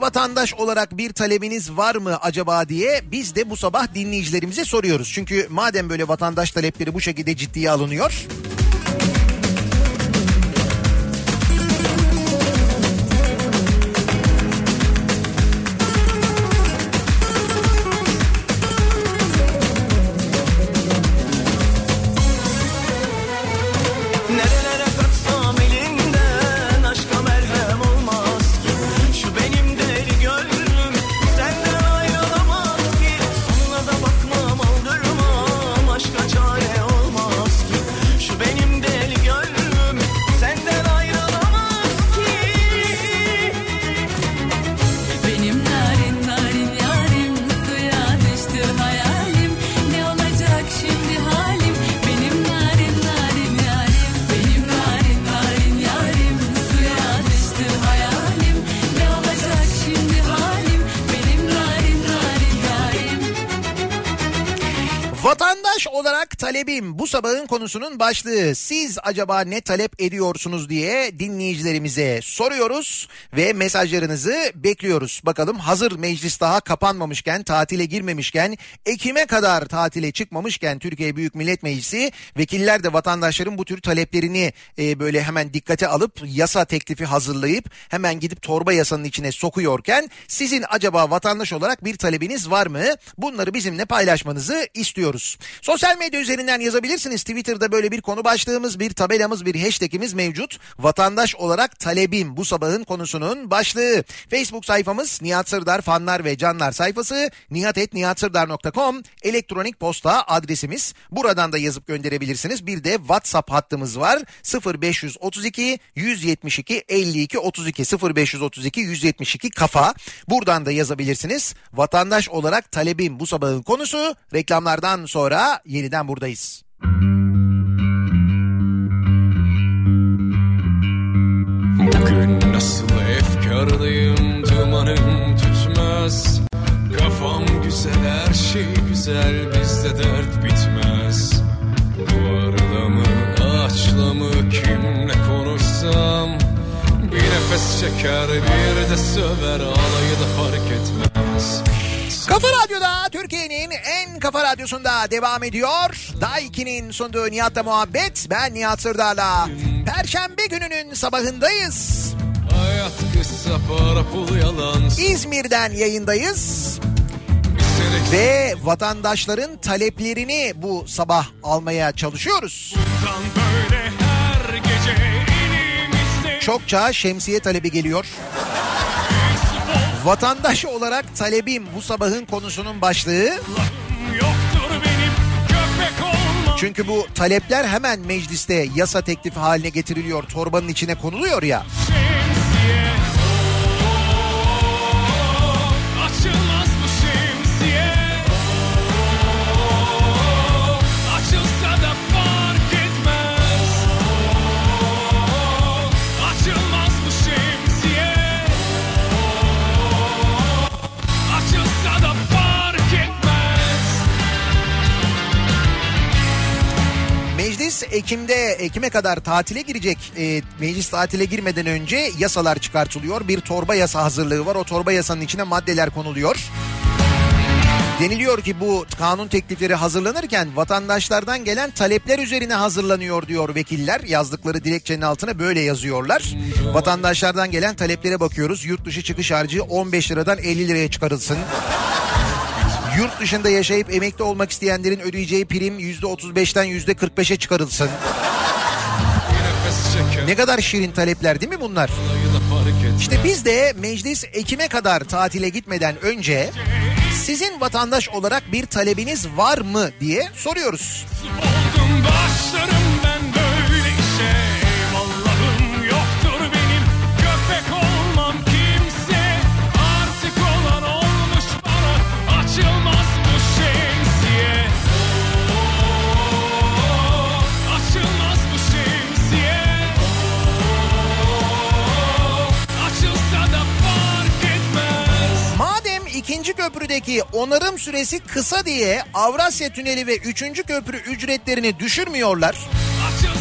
Vatandaş olarak bir talebiniz var mı acaba diye biz de bu sabah dinleyicilerimize soruyoruz. Çünkü madem böyle vatandaş talepleri bu şekilde ciddiye alınıyor. Olarak talebim bu sabahın konusunun başlığı. Siz acaba ne talep ediyorsunuz diye dinleyicilerimize soruyoruz ve mesajlarınızı bekliyoruz. Bakalım hazır meclis daha kapanmamışken, tatile girmemişken, Ekim'e kadar tatile çıkmamışken Türkiye Büyük Millet Meclisi vekiller de vatandaşların bu tür taleplerini e, böyle hemen dikkate alıp yasa teklifi hazırlayıp hemen gidip torba yasanın içine sokuyorken sizin acaba vatandaş olarak bir talebiniz var mı? Bunları bizimle paylaşmanızı istiyoruz. Sosyal medya üzerinden yazabilirsiniz. Twitter'da böyle bir konu başlığımız, bir tabelamız, bir hashtagimiz mevcut. Vatandaş olarak talebim bu sabahın konusunun başlığı. Facebook sayfamız Nihat Sırdar fanlar ve canlar sayfası nihatetnihatsırdar.com elektronik posta adresimiz. Buradan da yazıp gönderebilirsiniz. Bir de WhatsApp hattımız var. 0532 172 52 32 0532 172 kafa. Buradan da yazabilirsiniz. Vatandaş olarak talebim bu sabahın konusu. Reklamlardan sonra yeniden buradayız. Bugün nasıl efkarlıyım dumanım tütmez. Kafam güzel her şey güzel bizde dert bitmez. Duvarla mı ağaçla mı kimle konuşsam? Bir nefes çeker bir de söver alayı da fark etmez. Kafa Radyo'da Türkiye'nin en kafa radyosunda devam ediyor. Daiki'nin sunduğu Nihat'la muhabbet. Ben Nihat Sırdar'la. Perşembe gününün sabahındayız. Hayat kısa para pul yalan İzmir'den yayındayız. Ve vatandaşların taleplerini bu sabah almaya çalışıyoruz. Çokça şemsiye talebi geliyor. Vatandaş olarak talebim bu sabahın konusunun başlığı. Olma Çünkü bu talepler hemen mecliste yasa teklifi haline getiriliyor. Torbanın içine konuluyor ya. şemsiye Ekim'de Ekim'e kadar tatile girecek. E, meclis tatile girmeden önce yasalar çıkartılıyor. Bir torba yasa hazırlığı var. O torba yasanın içine maddeler konuluyor. Deniliyor ki bu kanun teklifleri hazırlanırken vatandaşlardan gelen talepler üzerine hazırlanıyor diyor vekiller. Yazdıkları dilekçenin altına böyle yazıyorlar. Vatandaşlardan gelen taleplere bakıyoruz. Yurt dışı çıkış harcı 15 liradan 50 liraya çıkarılsın. Yurt dışında yaşayıp emekli olmak isteyenlerin ödeyeceği prim %35'ten %45'e çıkarılsın. Ne kadar şirin talepler değil mi bunlar? İşte biz de meclis Ekim'e kadar tatile gitmeden önce sizin vatandaş olarak bir talebiniz var mı diye soruyoruz. Oldum köprüdeki onarım süresi kısa diye Avrasya Tüneli ve üçüncü köprü ücretlerini düşürmüyorlar.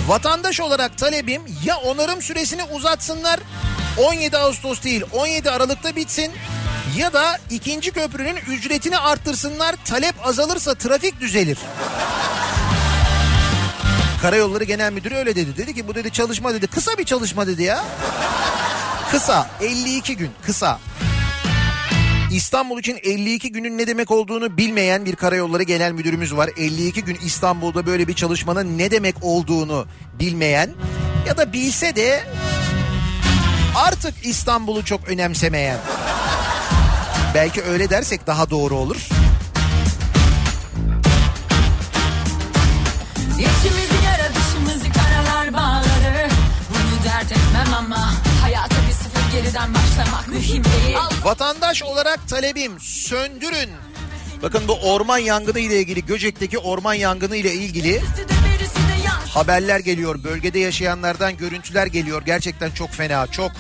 Vatandaş olarak talebim ya onarım süresini uzatsınlar 17 Ağustos değil 17 Aralık'ta bitsin ya da ikinci köprünün ücretini arttırsınlar talep azalırsa trafik düzelir. Karayolları Genel Müdürü öyle dedi. Dedi ki bu dedi çalışma dedi. Kısa bir çalışma dedi ya. Kısa 52 gün kısa. İstanbul için 52 günün ne demek olduğunu bilmeyen bir karayolları genel müdürümüz var. 52 gün İstanbul'da böyle bir çalışmanın ne demek olduğunu bilmeyen ya da bilse de artık İstanbul'u çok önemsemeyen. Belki öyle dersek daha doğru olur. İçimizi geriden başlamak mühim değil Vatandaş olarak talebim söndürün. Bakın bu orman yangını ile ilgili Göcek'teki orman yangını ile ilgili haberler geliyor. Bölgede yaşayanlardan görüntüler geliyor. Gerçekten çok fena, çok.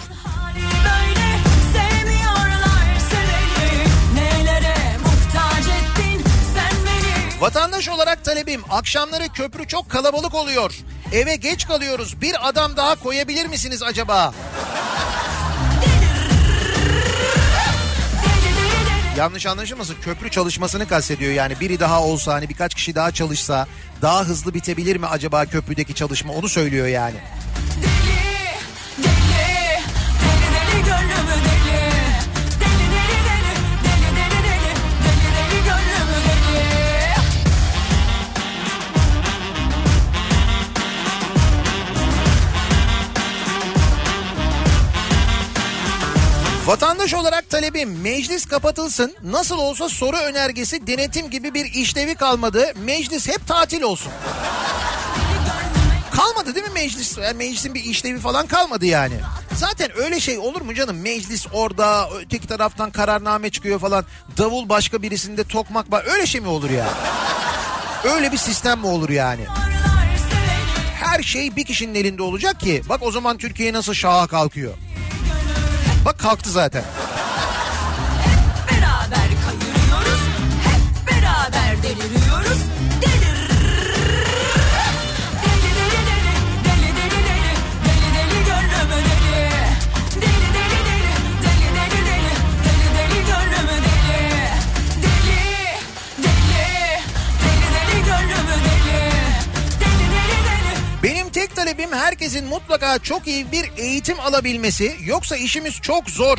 Vatandaş olarak talebim akşamları köprü çok kalabalık oluyor. Eve geç kalıyoruz. Bir adam daha koyabilir misiniz acaba? Yanlış anlaşılmasın köprü çalışmasını kastediyor yani biri daha olsa hani birkaç kişi daha çalışsa daha hızlı bitebilir mi acaba köprüdeki çalışma onu söylüyor yani. Talebim meclis kapatılsın nasıl olsa soru önergesi denetim gibi bir işlevi kalmadı meclis hep tatil olsun. Kalmadı değil mi meclis? Yani meclisin bir işlevi falan kalmadı yani. Zaten öyle şey olur mu canım? Meclis orada, öteki taraftan kararname çıkıyor falan. Davul başka birisinde tokmak var. Öyle şey mi olur ya? Öyle bir sistem mi olur yani? Her şey bir kişinin elinde olacak ki. Bak o zaman Türkiye nasıl şaha kalkıyor. Bak kalktı zaten. Talebim herkesin mutlaka çok iyi bir eğitim alabilmesi. Yoksa işimiz çok zor.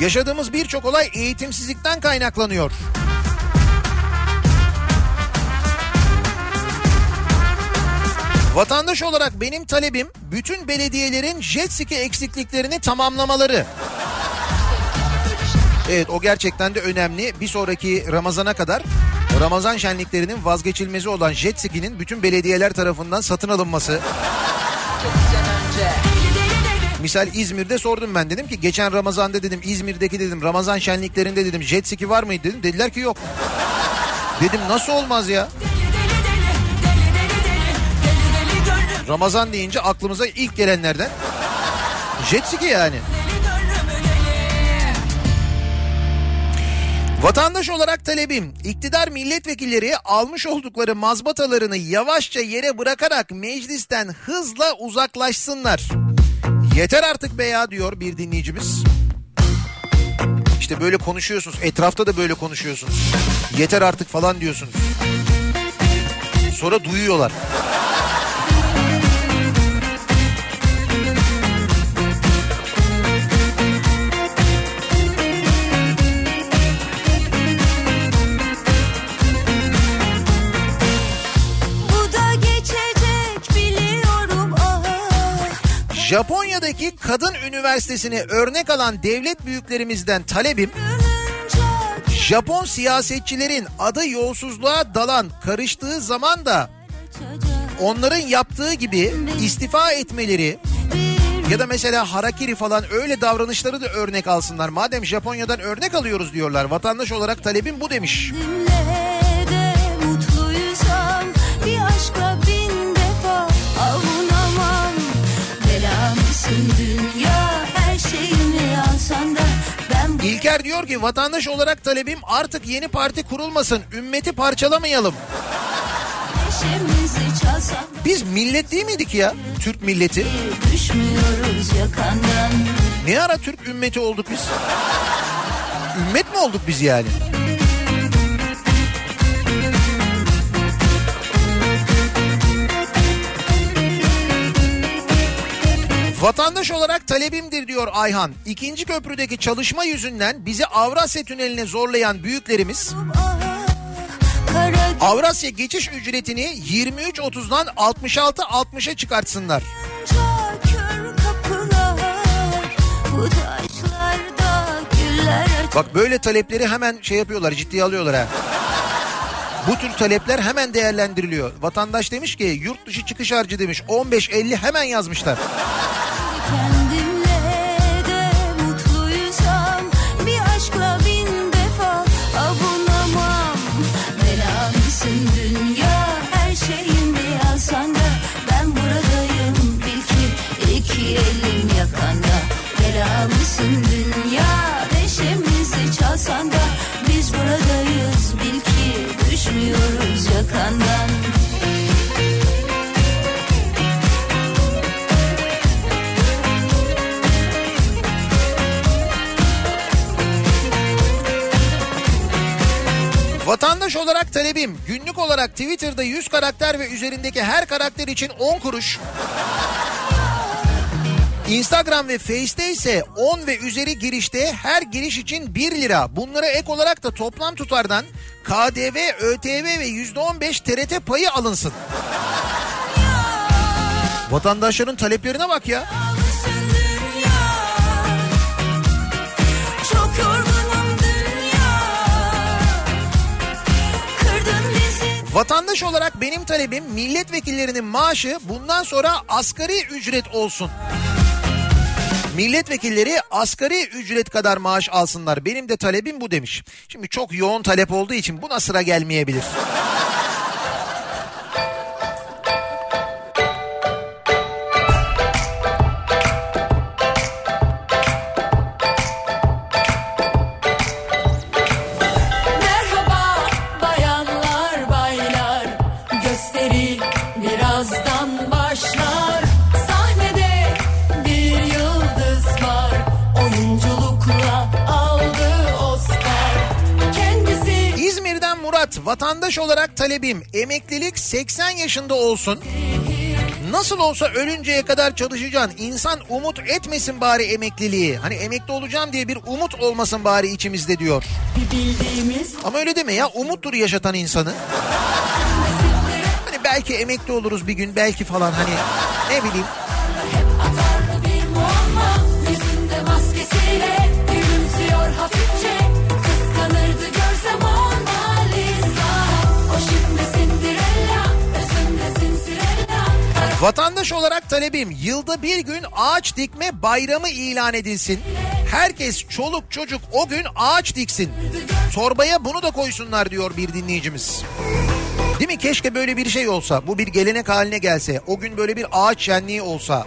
Yaşadığımız birçok olay eğitimsizlikten kaynaklanıyor. Vatandaş olarak benim talebim bütün belediyelerin jet ski eksikliklerini tamamlamaları. Evet o gerçekten de önemli. Bir sonraki Ramazan'a kadar Ramazan şenliklerinin vazgeçilmezi olan jet ski'nin bütün belediyeler tarafından satın alınması. Misal İzmir'de sordum ben dedim ki geçen Ramazan'da dedim İzmir'deki dedim Ramazan şenliklerinde dedim jet ski var mıydı dedim. Dediler ki yok. Dedim nasıl olmaz ya? Ramazan deyince aklımıza ilk gelenlerden jet ski yani. Vatandaş olarak talebim iktidar milletvekilleri almış oldukları mazbatalarını yavaşça yere bırakarak meclisten hızla uzaklaşsınlar. Yeter artık be ya diyor bir dinleyicimiz. İşte böyle konuşuyorsunuz. Etrafta da böyle konuşuyorsunuz. Yeter artık falan diyorsunuz. Sonra duyuyorlar. Japonya'daki kadın üniversitesini örnek alan devlet büyüklerimizden talebim Japon siyasetçilerin adı yolsuzluğa dalan karıştığı zaman da onların yaptığı gibi istifa etmeleri ya da mesela harakiri falan öyle davranışları da örnek alsınlar. Madem Japonya'dan örnek alıyoruz diyorlar. Vatandaş olarak talebim bu demiş. Benimle Belamsın dünya her şeyimi alsan da ben bu İlker diyor ki vatandaş olarak talebim artık yeni parti kurulmasın. Ümmeti parçalamayalım. Biz millet değil miydik ya? Türk milleti. Ne ara Türk ümmeti olduk biz? Ümmet mi olduk biz yani? Vatandaş olarak talebimdir diyor Ayhan. İkinci köprüdeki çalışma yüzünden bizi Avrasya Tüneli'ne zorlayan büyüklerimiz Avrasya geçiş ücretini 23.30'dan 66.60'a çıkartsınlar. Bak böyle talepleri hemen şey yapıyorlar ciddiye alıyorlar ha. Bu tür talepler hemen değerlendiriliyor. Vatandaş demiş ki yurt dışı çıkış harcı demiş 15.50 hemen yazmışlar. Vatandaş olarak talebim günlük olarak Twitter'da 100 karakter ve üzerindeki her karakter için 10 kuruş. Instagram ve Face'te ise 10 ve üzeri girişte her giriş için 1 lira. Bunlara ek olarak da toplam tutardan KDV, ÖTV ve %15 TRT payı alınsın. Vatandaşların taleplerine bak ya. Vatandaş olarak benim talebim milletvekillerinin maaşı bundan sonra asgari ücret olsun. Milletvekilleri asgari ücret kadar maaş alsınlar. Benim de talebim bu demiş. Şimdi çok yoğun talep olduğu için buna sıra gelmeyebilir. Vatandaş olarak talebim emeklilik 80 yaşında olsun. Nasıl olsa ölünceye kadar çalışacaksın. İnsan umut etmesin bari emekliliği. Hani emekli olacağım diye bir umut olmasın bari içimizde diyor. Ama öyle deme ya umuttur yaşatan insanı. Hani belki emekli oluruz bir gün belki falan hani ne bileyim. Vatandaş olarak talebim yılda bir gün ağaç dikme bayramı ilan edilsin. Herkes çoluk çocuk o gün ağaç diksin. Torbaya bunu da koysunlar diyor bir dinleyicimiz. Değil mi? Keşke böyle bir şey olsa. Bu bir gelenek haline gelse. O gün böyle bir ağaç şenliği olsa.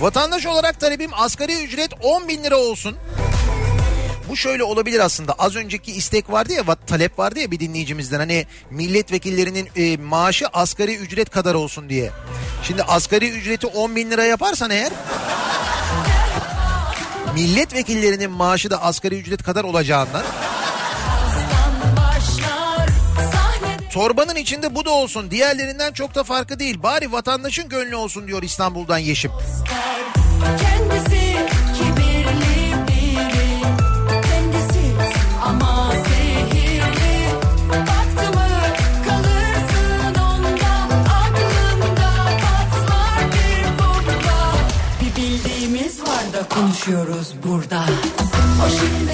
Vatandaş olarak talebim asgari ücret 10 bin lira olsun. Bu şöyle olabilir aslında. Az önceki istek vardı ya, talep vardı ya bir dinleyicimizden. Hani milletvekillerinin e, maaşı asgari ücret kadar olsun diye. Şimdi asgari ücreti 10 bin lira yaparsan eğer milletvekillerinin maaşı da asgari ücret kadar olacağından torbanın içinde bu da olsun diğerlerinden çok da farkı değil bari vatandaşın gönlü olsun diyor İstanbul'dan Yeşim. kendisi konuşuyoruz burada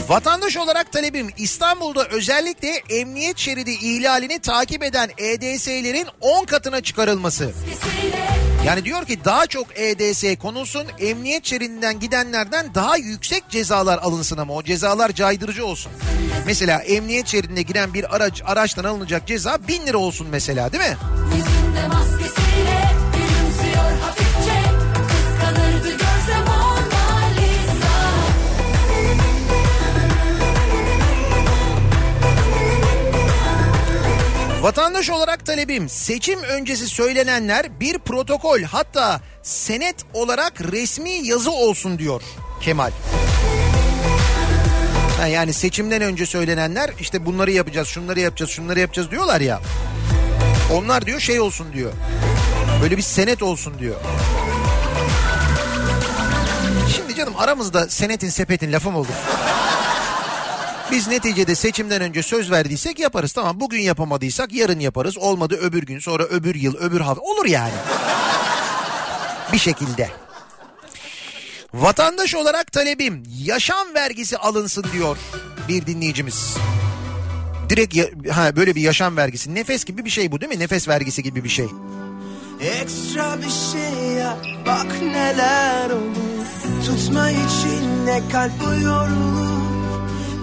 Vatandaş olarak talebim İstanbul'da özellikle emniyet şeridi ihlalini takip eden EDS'lerin 10 katına çıkarılması. Yani diyor ki daha çok EDS konulsun emniyet şeridinden gidenlerden daha yüksek cezalar alınsın ama o cezalar caydırıcı olsun. Mesela emniyet şeridine giren bir araç araçtan alınacak ceza 1000 lira olsun mesela değil mi? Vatandaş olarak talebim seçim öncesi söylenenler bir protokol hatta senet olarak resmi yazı olsun diyor Kemal. Yani seçimden önce söylenenler işte bunları yapacağız, şunları yapacağız, şunları yapacağız diyorlar ya. Onlar diyor şey olsun diyor. Böyle bir senet olsun diyor. Şimdi canım aramızda senetin sepetin lafı mı olur? Biz neticede seçimden önce söz verdiysek yaparız. Tamam bugün yapamadıysak yarın yaparız. Olmadı öbür gün sonra öbür yıl öbür hafta olur yani. Bir şekilde. Vatandaş olarak talebim yaşam vergisi alınsın diyor bir dinleyicimiz. Direkt ya- ha, böyle bir yaşam vergisi. Nefes gibi bir şey bu değil mi? Nefes vergisi gibi bir şey. Ekstra bir şey yap bak neler olur Tutma içinde kalp yorulur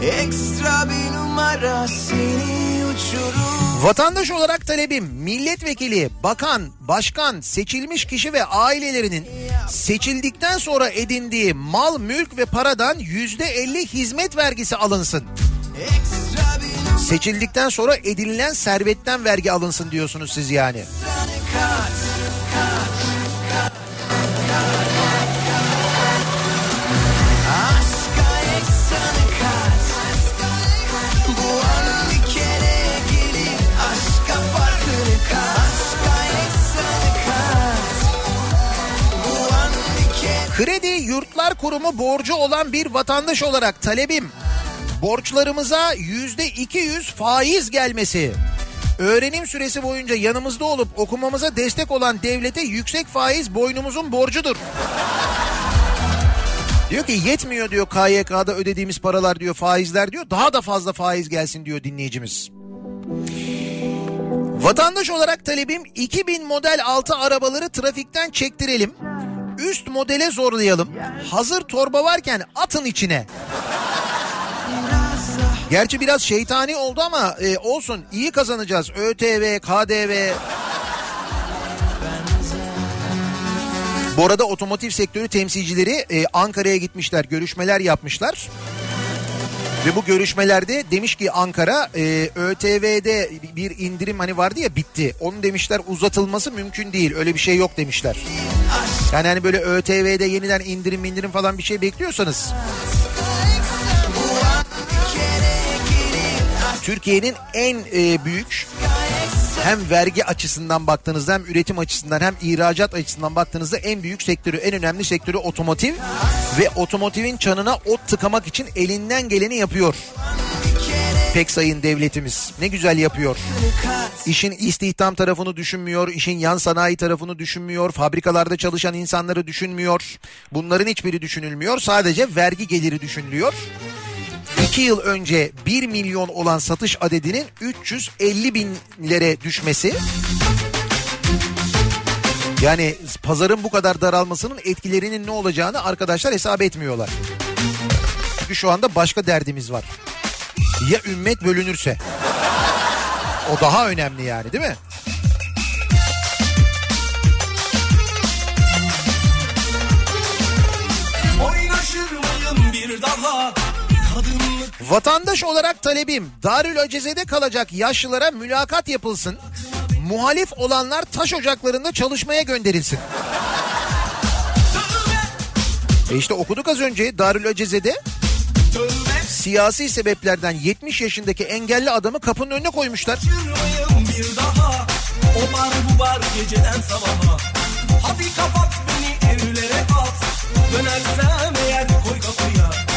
Ekstra bir numara seni uçurur Vatandaş olarak talebim milletvekili, bakan, başkan, seçilmiş kişi ve ailelerinin seçildikten sonra edindiği mal, mülk ve paradan yüzde elli hizmet vergisi alınsın. Seçildikten sonra edinilen servetten vergi alınsın diyorsunuz siz yani. kat Aşka Kredi Yurtlar Kurumu borcu olan bir vatandaş olarak talebim borçlarımıza yüzde 200 faiz gelmesi. Öğrenim süresi boyunca yanımızda olup okumamıza destek olan devlete yüksek faiz boynumuzun borcudur. Diyor ki yetmiyor diyor KYK'da ödediğimiz paralar diyor faizler diyor. Daha da fazla faiz gelsin diyor dinleyicimiz. Vatandaş olarak talebim 2000 model altı arabaları trafikten çektirelim. Üst modele zorlayalım. Hazır torba varken atın içine. Gerçi biraz şeytani oldu ama e, olsun iyi kazanacağız. ÖTV, KDV. Bu arada otomotiv sektörü temsilcileri e, Ankara'ya gitmişler, görüşmeler yapmışlar. Ve bu görüşmelerde demiş ki Ankara e, ÖTV'de bir indirim hani vardı ya bitti. Onu demişler uzatılması mümkün değil. Öyle bir şey yok demişler. Yani hani böyle ÖTV'de yeniden indirim indirim falan bir şey bekliyorsanız Türkiye'nin en e, büyük hem vergi açısından baktığınızda hem üretim açısından hem ihracat açısından baktığınızda en büyük sektörü en önemli sektörü otomotiv ve otomotivin çanına ot tıkamak için elinden geleni yapıyor. Pek sayın devletimiz ne güzel yapıyor. İşin istihdam tarafını düşünmüyor, işin yan sanayi tarafını düşünmüyor, fabrikalarda çalışan insanları düşünmüyor. Bunların hiçbiri düşünülmüyor. Sadece vergi geliri düşünülüyor. 2 yıl önce 1 milyon olan satış adedinin 350 binlere düşmesi yani pazarın bu kadar daralmasının etkilerinin ne olacağını arkadaşlar hesap etmiyorlar. Çünkü şu anda başka derdimiz var. Ya ümmet bölünürse? O daha önemli yani değil mi? bir daha Vatandaş olarak talebim Darül Aceze'de kalacak yaşlılara mülakat yapılsın. Muhalif olanlar taş ocaklarında çalışmaya gönderilsin. E işte okuduk az önce Darül Aceze'de siyasi sebeplerden 70 yaşındaki engelli adamı kapının önüne koymuşlar. Bir daha O bar bu bar geceden sabaha Hadi kapat beni evlere at Dönersem eğer koy kapıya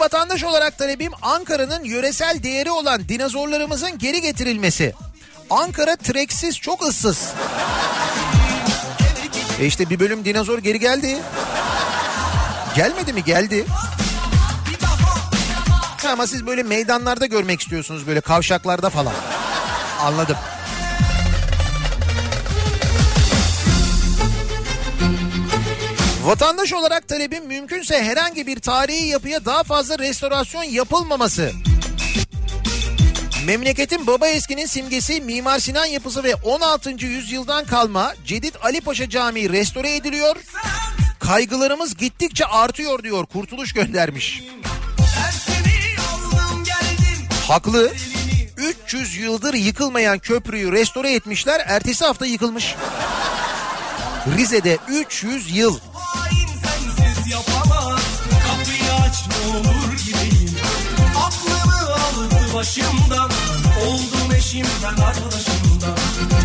Vatandaş olarak talebim Ankara'nın yöresel değeri olan dinozorlarımızın geri getirilmesi. Ankara treksiz çok ıssız. E işte bir bölüm dinozor geri geldi. Gelmedi mi? Geldi. Ama siz böyle meydanlarda görmek istiyorsunuz böyle kavşaklarda falan. Anladım. Vatandaş olarak talebim mümkünse herhangi bir tarihi yapıya daha fazla restorasyon yapılmaması. Memleketin baba eskinin simgesi Mimar Sinan yapısı ve 16. yüzyıldan kalma Cedid Ali Paşa Camii restore ediliyor. Kaygılarımız gittikçe artıyor diyor Kurtuluş göndermiş. Haklı. 300 yıldır yıkılmayan köprüyü restore etmişler. Ertesi hafta yıkılmış. Rize'de 300 yıl. Başımdan. Oldum eşimden arkadaşımdan.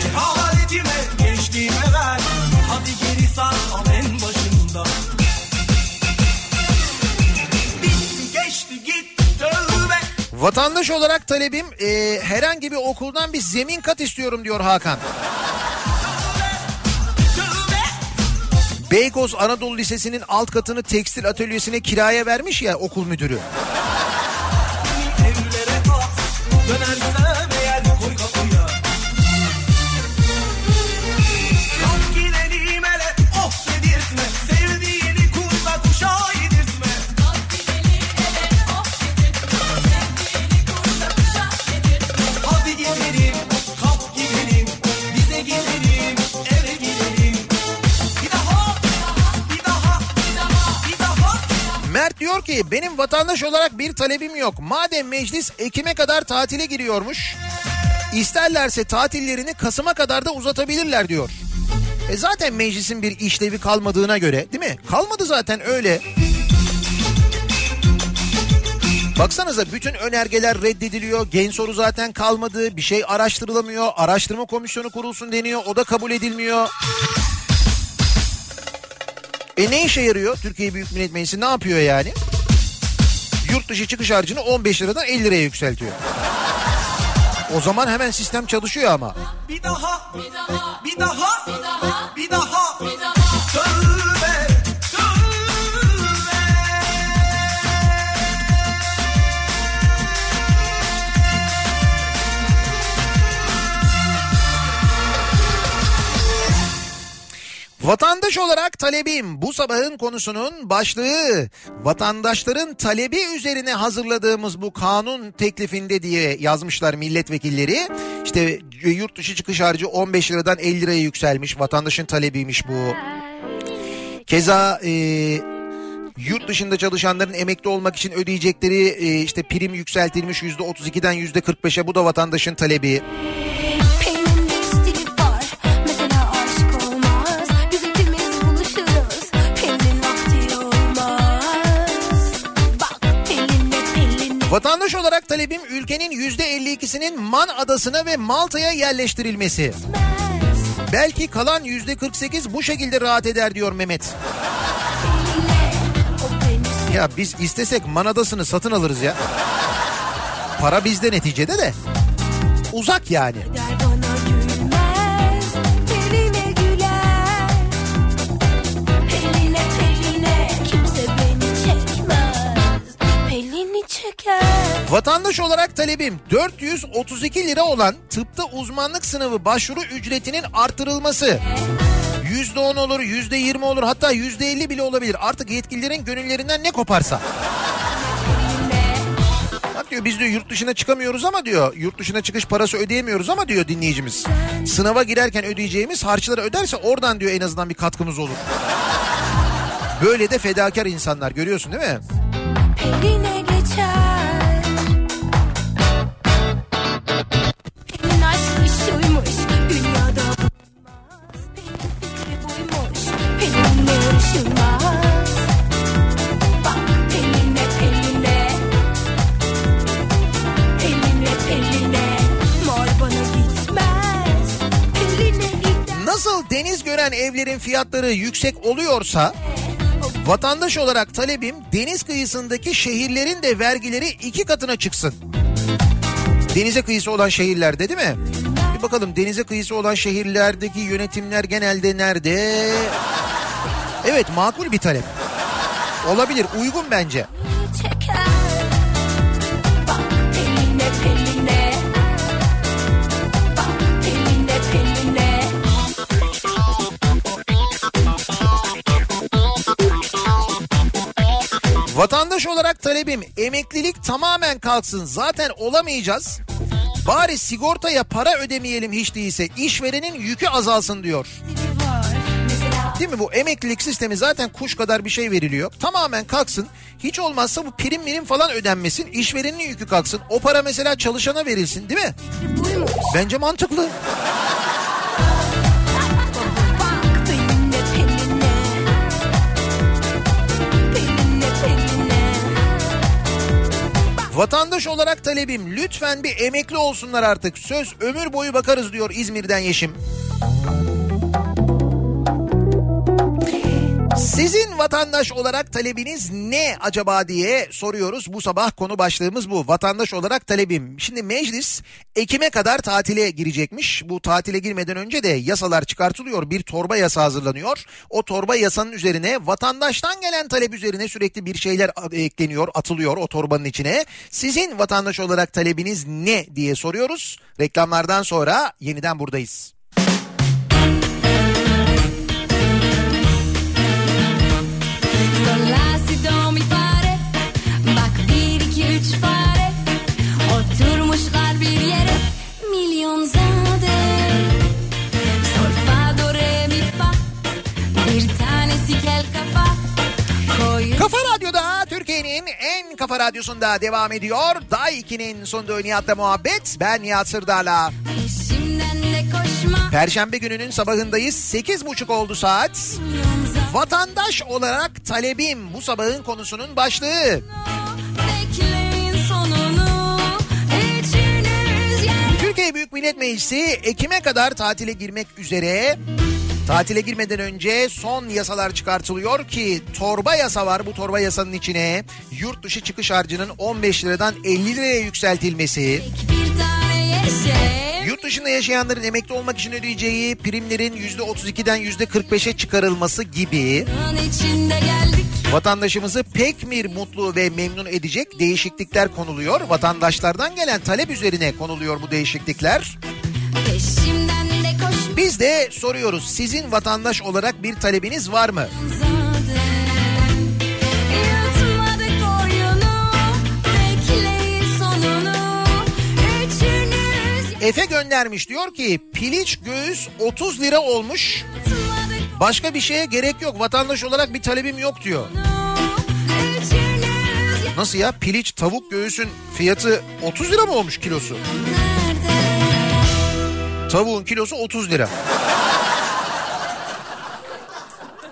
Cehaletime geçtiğime ver. Hadi geri sar al en başından Vatandaş olarak talebim e, herhangi bir okuldan bir zemin kat istiyorum diyor Hakan. Beykoz Anadolu Lisesi'nin alt katını tekstil atölyesine kiraya vermiş ya okul müdürü. Evlere ki benim vatandaş olarak bir talebim yok. Madem meclis Ekim'e kadar tatile giriyormuş. İsterlerse tatillerini Kasım'a kadar da uzatabilirler diyor. E zaten meclisin bir işlevi kalmadığına göre değil mi? Kalmadı zaten öyle. Baksanıza bütün önergeler reddediliyor. Gen soru zaten kalmadı. Bir şey araştırılamıyor. Araştırma komisyonu kurulsun deniyor. O da kabul edilmiyor. E ne işe yarıyor Türkiye Büyük Millet Meclisi ne yapıyor yani? Yurt dışı çıkış harcını 15 liradan 50 liraya yükseltiyor. O zaman hemen sistem çalışıyor ama. Bir daha, bir daha, bir daha, bir Vatandaş olarak talebim bu sabahın konusunun başlığı vatandaşların talebi üzerine hazırladığımız bu kanun teklifinde diye yazmışlar milletvekilleri. İşte yurt dışı çıkış harcı 15 liradan 50 liraya yükselmiş vatandaşın talebiymiş bu. Keza e, yurt dışında çalışanların emekli olmak için ödeyecekleri e, işte prim yükseltilmiş %32'den %45'e bu da vatandaşın talebi. Vatandaş olarak talebim ülkenin %52'sinin Man Adası'na ve Malta'ya yerleştirilmesi. Belki kalan %48 bu şekilde rahat eder diyor Mehmet. Ya biz istesek Man Adası'nı satın alırız ya. Para bizde neticede de. Uzak yani. sever Vatandaş olarak talebim 432 lira olan tıpta uzmanlık sınavı başvuru ücretinin artırılması. %10 olur, %20 olur hatta %50 bile olabilir. Artık yetkililerin gönüllerinden ne koparsa. Bak diyor biz diyor yurt dışına çıkamıyoruz ama diyor yurt dışına çıkış parası ödeyemiyoruz ama diyor dinleyicimiz. Sınava girerken ödeyeceğimiz harçları öderse oradan diyor en azından bir katkımız olur. Böyle de fedakar insanlar görüyorsun değil mi? Nasıl deniz gören evlerin fiyatları yüksek oluyorsa vatandaş olarak talebim deniz kıyısındaki şehirlerin de vergileri iki katına çıksın. Denize kıyısı olan şehirlerde değil mi? Bir bakalım denize kıyısı olan şehirlerdeki yönetimler genelde nerede? Evet makul bir talep. Olabilir uygun bence. Vatandaş olarak talebim emeklilik tamamen kalksın zaten olamayacağız. Bari sigortaya para ödemeyelim hiç değilse işverenin yükü azalsın diyor. Değil mi bu emeklilik sistemi zaten kuş kadar bir şey veriliyor. Tamamen kalksın. Hiç olmazsa bu prim mirim falan ödenmesin. İşverenin yükü kalksın. O para mesela çalışana verilsin değil mi? Bence mantıklı. Vatandaş olarak talebim lütfen bir emekli olsunlar artık. Söz ömür boyu bakarız diyor İzmir'den Yeşim. Sizin vatandaş olarak talebiniz ne acaba diye soruyoruz. Bu sabah konu başlığımız bu. Vatandaş olarak talebim. Şimdi meclis Ekim'e kadar tatile girecekmiş. Bu tatile girmeden önce de yasalar çıkartılıyor. Bir torba yasa hazırlanıyor. O torba yasanın üzerine vatandaştan gelen talep üzerine sürekli bir şeyler ekleniyor, atılıyor o torbanın içine. Sizin vatandaş olarak talebiniz ne diye soruyoruz. Reklamlardan sonra yeniden buradayız. Kafa radyosunda devam ediyor. Day 2'nin sunduğu Nihat'la muhabbet. Ben Nihat Sırdar'la. Perşembe gününün sabahındayız. 8.30 oldu saat. Vatandaş olarak talebim bu sabahın konusunun başlığı. Türkiye Büyük Millet Meclisi Ekim'e kadar tatile girmek üzere. Tatile girmeden önce son yasalar çıkartılıyor ki torba yasa var bu torba yasanın içine yurt dışı çıkış harcının 15 liradan 50 liraya yükseltilmesi. Yurt dışında yaşayanların emekli olmak için ödeyeceği primlerin %32'den %45'e çıkarılması gibi vatandaşımızı pek bir mutlu ve memnun edecek değişiklikler konuluyor. Vatandaşlardan gelen talep üzerine konuluyor bu değişiklikler. Biz de soruyoruz sizin vatandaş olarak bir talebiniz var mı? Efe göndermiş diyor ki piliç göğüs 30 lira olmuş. Başka bir şeye gerek yok. Vatandaş olarak bir talebim yok diyor. Nasıl ya? Piliç tavuk göğüsün fiyatı 30 lira mı olmuş kilosu? Tavuğun kilosu 30 lira.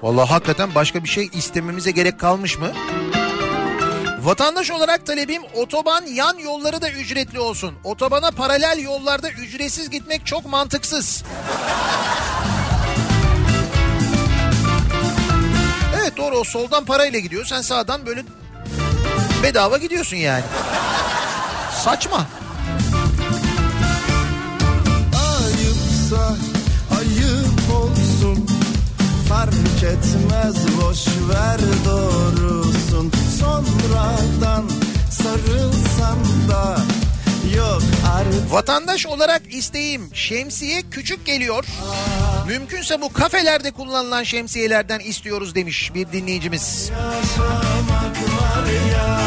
Vallahi hakikaten başka bir şey istememize gerek kalmış mı? Vatandaş olarak talebim otoban yan yolları da ücretli olsun. Otobana paralel yollarda ücretsiz gitmek çok mantıksız. Evet doğru o soldan parayla gidiyor. Sen sağdan böyle bedava gidiyorsun yani. Saçma. Ayıpsa ayıp olsun Fark etmez boş ver doğrusun Sonradan sarılsan da Yok artık Vatandaş olarak isteğim şemsiye küçük geliyor. Mümkünse bu kafelerde kullanılan şemsiyelerden istiyoruz demiş bir dinleyicimiz. yaşamak var ya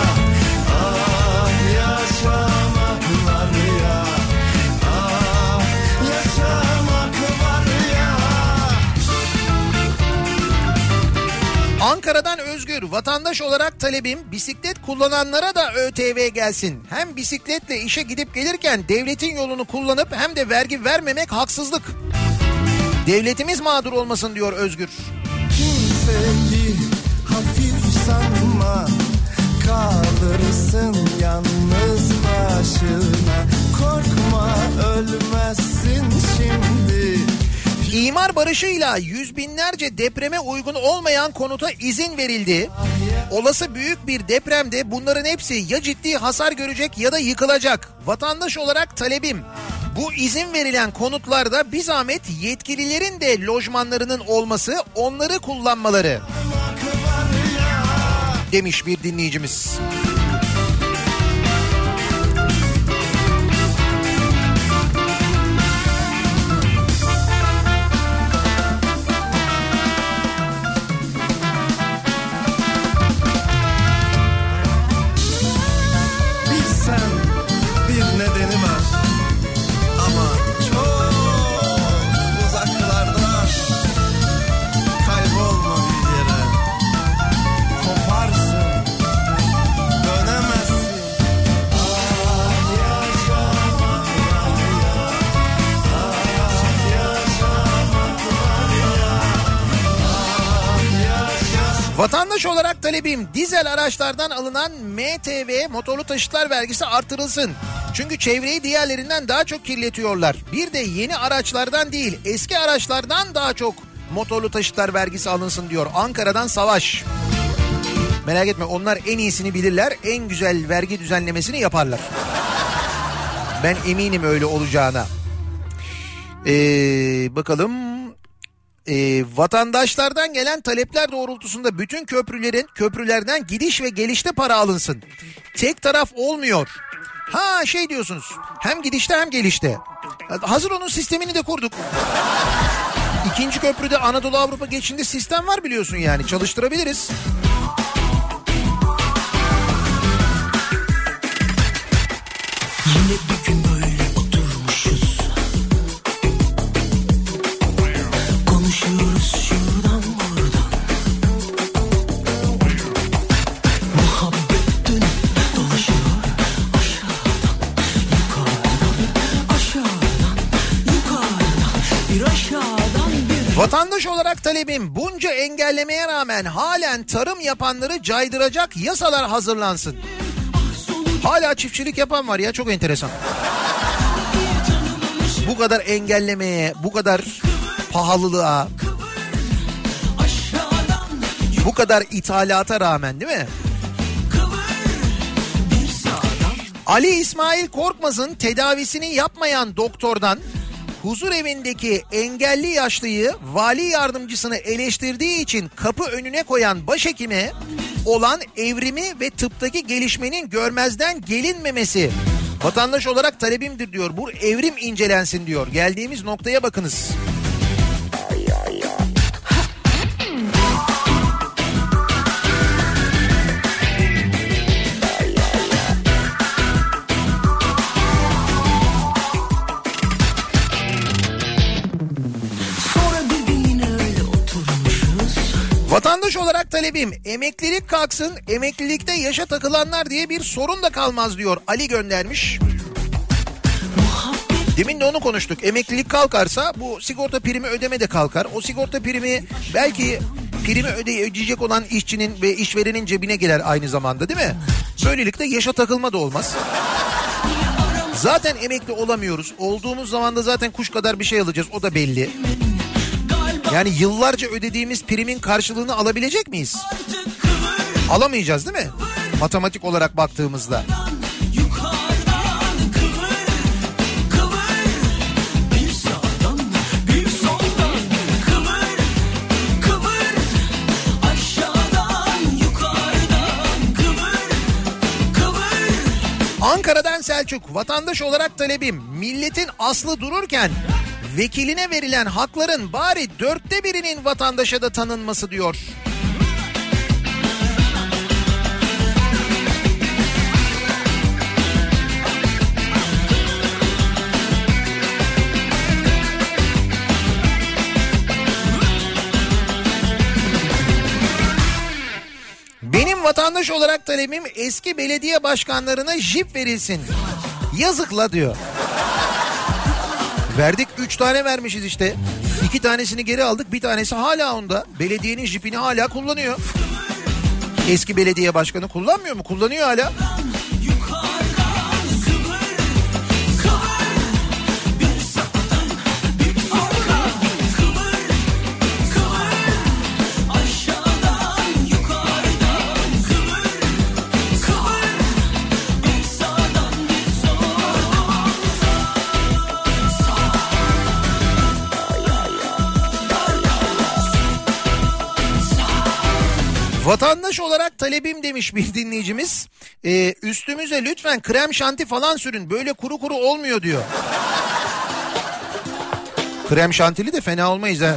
Ankara'dan Özgür vatandaş olarak talebim bisiklet kullananlara da ÖTV gelsin. Hem bisikletle işe gidip gelirken devletin yolunu kullanıp hem de vergi vermemek haksızlık. Devletimiz mağdur olmasın diyor Özgür. Kimseyi hafif sanma Kalırsın yalnız başına Korkma ölmezsin şimdi İmar barışıyla yüz binlerce depreme uygun olmayan konuta izin verildi. Olası büyük bir depremde bunların hepsi ya ciddi hasar görecek ya da yıkılacak. Vatandaş olarak talebim bu izin verilen konutlarda bir zahmet yetkililerin de lojmanlarının olması onları kullanmaları. Demiş bir dinleyicimiz. Bilsen Vatandaş olarak talebim dizel araçlardan alınan MTV motorlu taşıtlar vergisi artırılsın. Çünkü çevreyi diğerlerinden daha çok kirletiyorlar. Bir de yeni araçlardan değil eski araçlardan daha çok motorlu taşıtlar vergisi alınsın diyor. Ankara'dan Savaş. Merak etme onlar en iyisini bilirler. En güzel vergi düzenlemesini yaparlar. Ben eminim öyle olacağına. Ee, bakalım e, vatandaşlardan gelen talepler doğrultusunda bütün köprülerin köprülerden gidiş ve gelişte para alınsın. Tek taraf olmuyor. Ha şey diyorsunuz hem gidişte hem gelişte. Hazır onun sistemini de kurduk. İkinci köprüde Anadolu Avrupa geçişinde sistem var biliyorsun yani çalıştırabiliriz. Vatandaş olarak talebim bunca engellemeye rağmen halen tarım yapanları caydıracak yasalar hazırlansın. Hala çiftçilik yapan var ya çok enteresan. Bu kadar engellemeye, bu kadar pahalılığa, bu kadar ithalata rağmen değil mi? Ali İsmail Korkmaz'ın tedavisini yapmayan doktordan huzur evindeki engelli yaşlıyı vali yardımcısını eleştirdiği için kapı önüne koyan başhekime olan evrimi ve tıptaki gelişmenin görmezden gelinmemesi vatandaş olarak talebimdir diyor. Bu evrim incelensin diyor. Geldiğimiz noktaya bakınız. Sonra Vatandaş olarak talebim emeklilik kalksın emeklilikte yaşa takılanlar diye bir sorun da kalmaz diyor Ali göndermiş. Demin de onu konuştuk. Emeklilik kalkarsa bu sigorta primi ödeme de kalkar. O sigorta primi belki primi öde ödeyecek olan işçinin ve işverenin cebine gelir aynı zamanda değil mi? Böylelikle yaşa takılma da olmaz. Zaten emekli olamıyoruz. Olduğumuz zaman da zaten kuş kadar bir şey alacağız. O da belli. Yani yıllarca ödediğimiz primin karşılığını alabilecek miyiz? Alamayacağız değil mi? Matematik olarak baktığımızda. Ankara'dan Selçuk vatandaş olarak talebim milletin aslı dururken vekiline verilen hakların bari dörtte birinin vatandaşa da tanınması diyor. Vatandaş olarak talebim eski belediye başkanlarına jip verilsin. Yazıkla diyor. Verdik 3 tane vermişiz işte. 2 tanesini geri aldık bir tanesi hala onda. Belediyenin jipini hala kullanıyor. Eski belediye başkanı kullanmıyor mu? Kullanıyor hala. Vatandaş olarak talebim demiş bir dinleyicimiz. Ee, üstümüze lütfen krem şanti falan sürün. Böyle kuru kuru olmuyor diyor. Krem şantili de fena olmayız ha.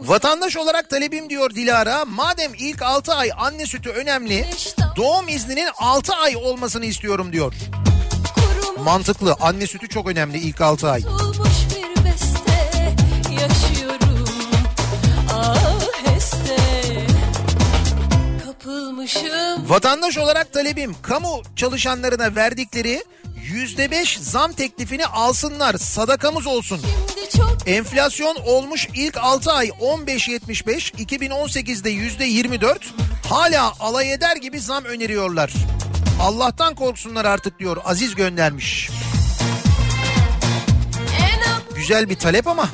Vatandaş olarak talebim diyor Dilara. Madem ilk 6 ay anne sütü önemli, doğum izninin 6 ay olmasını istiyorum diyor. Mantıklı. Anne sütü çok önemli ilk 6 ay. Kapılmışım Vatandaş olarak talebim kamu çalışanlarına verdikleri yüzde beş zam teklifini alsınlar sadakamız olsun. Enflasyon olmuş ilk 6 ay 15.75 2018'de yüzde 24 hala alay eder gibi zam öneriyorlar. Allah'tan korksunlar artık diyor Aziz göndermiş. Güzel bir talep ama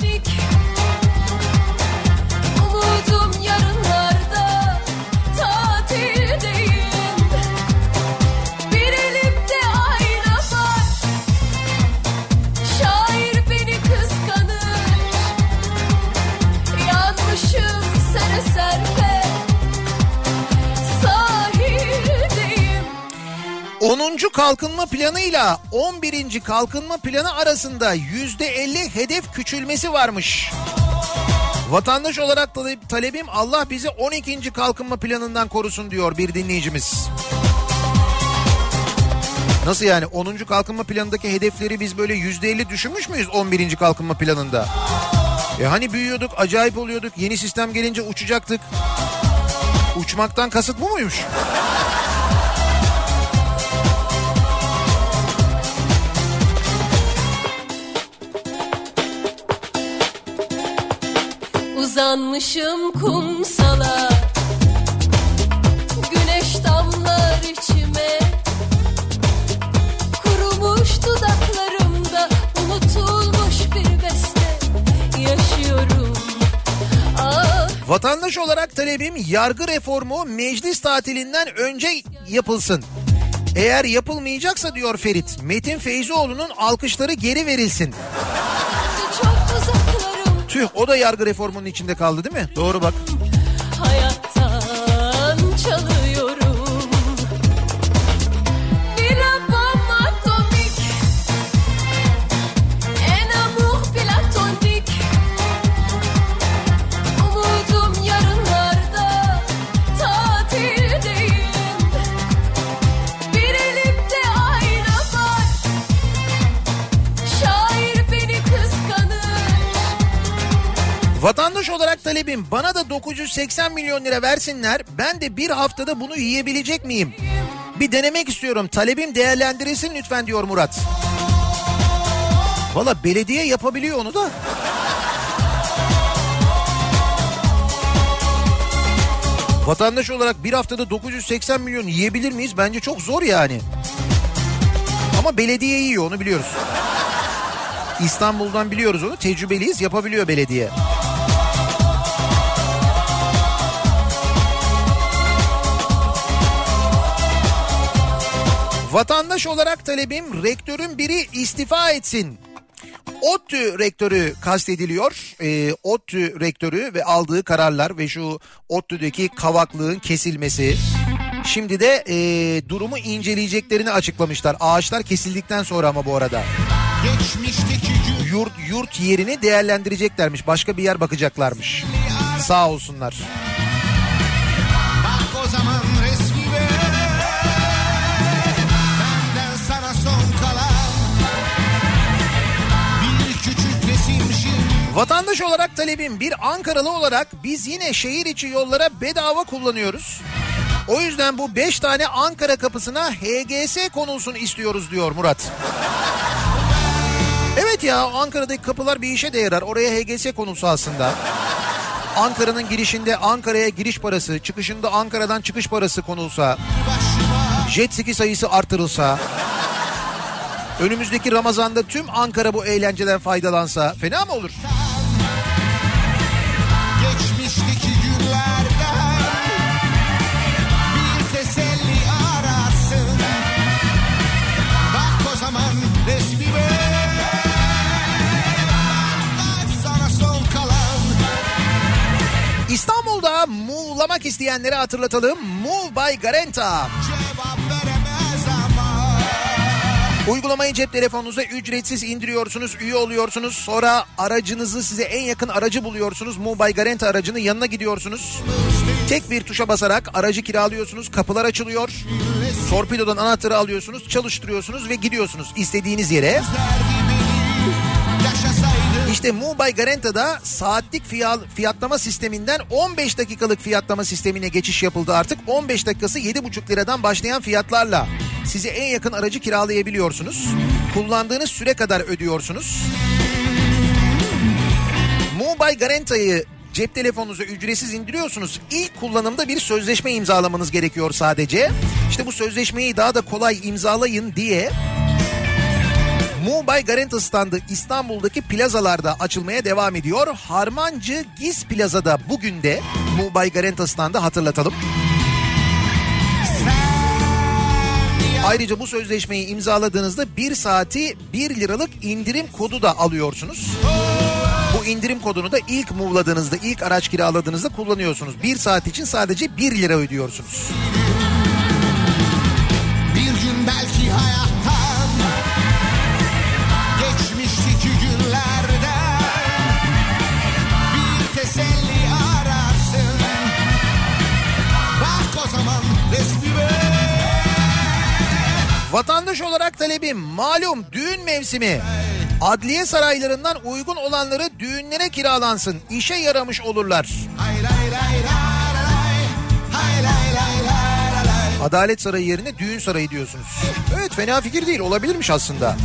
kalkınma planıyla 11. kalkınma planı arasında %50 hedef küçülmesi varmış. Vatandaş olarak tale- talebim Allah bizi 12. kalkınma planından korusun diyor bir dinleyicimiz. Nasıl yani 10. kalkınma planındaki hedefleri biz böyle %50 düşünmüş müyüz 11. kalkınma planında? E hani büyüyorduk, acayip oluyorduk, yeni sistem gelince uçacaktık. Uçmaktan kasıt bu muymuş? Uzanmışım kumsala Güneş damlar içime Kurumuş dudaklarımda Unutulmuş bir beste Yaşıyorum Ah Vatandaş olarak talebim yargı reformu meclis tatilinden önce yapılsın. Eğer yapılmayacaksa diyor Ferit, Metin Feyzioğlu'nun alkışları geri verilsin. Tüh o da yargı reformunun içinde kaldı değil mi? Doğru bak. Hayattan olarak talebim bana da 980 milyon lira versinler. Ben de bir haftada bunu yiyebilecek miyim? Bir denemek istiyorum. Talebim değerlendirilsin lütfen diyor Murat. Valla belediye yapabiliyor onu da. Vatandaş olarak bir haftada 980 milyon yiyebilir miyiz? Bence çok zor yani. Ama belediye yiyor onu biliyoruz. İstanbul'dan biliyoruz onu. Tecrübeliyiz yapabiliyor belediye. Vatandaş olarak talebim rektörün biri istifa etsin. ODTÜ rektörü kastediliyor. Ee, ODTÜ rektörü ve aldığı kararlar ve şu ODTÜ'deki kavaklığın kesilmesi. Şimdi de e, durumu inceleyeceklerini açıklamışlar. Ağaçlar kesildikten sonra ama bu arada. Yurt, yurt yerini değerlendireceklermiş. Başka bir yer bakacaklarmış. Sağ olsunlar. Vatandaş olarak talebim bir Ankaralı olarak biz yine şehir içi yollara bedava kullanıyoruz. O yüzden bu 5 tane Ankara kapısına HGS konulsun istiyoruz diyor Murat. Evet ya Ankara'daki kapılar bir işe de yarar. Oraya HGS konulsa aslında. Ankara'nın girişinde Ankara'ya giriş parası, çıkışında Ankara'dan çıkış parası konulsa. Jet ski sayısı artırılsa. Önümüzdeki Ramazan'da tüm Ankara bu eğlenceden faydalansa fena mı olur? Muğlamak isteyenleri hatırlatalım. Move by Garanta. Uygulamayı cep telefonunuza ücretsiz indiriyorsunuz, üye oluyorsunuz. Sonra aracınızı size en yakın aracı buluyorsunuz. By Garanta aracının yanına gidiyorsunuz. Tek bir tuşa basarak aracı kiralıyorsunuz, kapılar açılıyor. Torpidodan anahtarı alıyorsunuz, çalıştırıyorsunuz ve gidiyorsunuz istediğiniz yere. Yaşasaydı. İşte by Garanta'da saatlik fiyatlama sisteminden 15 dakikalık fiyatlama sistemine geçiş yapıldı artık. 15 dakikası 7,5 liradan başlayan fiyatlarla size en yakın aracı kiralayabiliyorsunuz. Kullandığınız süre kadar ödüyorsunuz. By Garanta'yı cep telefonunuza ücretsiz indiriyorsunuz. İlk kullanımda bir sözleşme imzalamanız gerekiyor sadece. İşte bu sözleşmeyi daha da kolay imzalayın diye By Garanta standı İstanbul'daki plazalarda açılmaya devam ediyor. Harmancı Giz Plaza'da bugün de by Garanta standı hatırlatalım. Ayrıca bu sözleşmeyi imzaladığınızda bir saati 1 liralık indirim kodu da alıyorsunuz. Bu indirim kodunu da ilk move'ladığınızda, ilk araç kiraladığınızda kullanıyorsunuz. Bir saat için sadece 1 lira ödüyorsunuz. Vatandaş olarak talebim malum düğün mevsimi. Adliye saraylarından uygun olanları düğünlere kiralansın. İşe yaramış olurlar. Adalet Sarayı yerine düğün sarayı diyorsunuz. Evet fena fikir değil olabilirmiş aslında.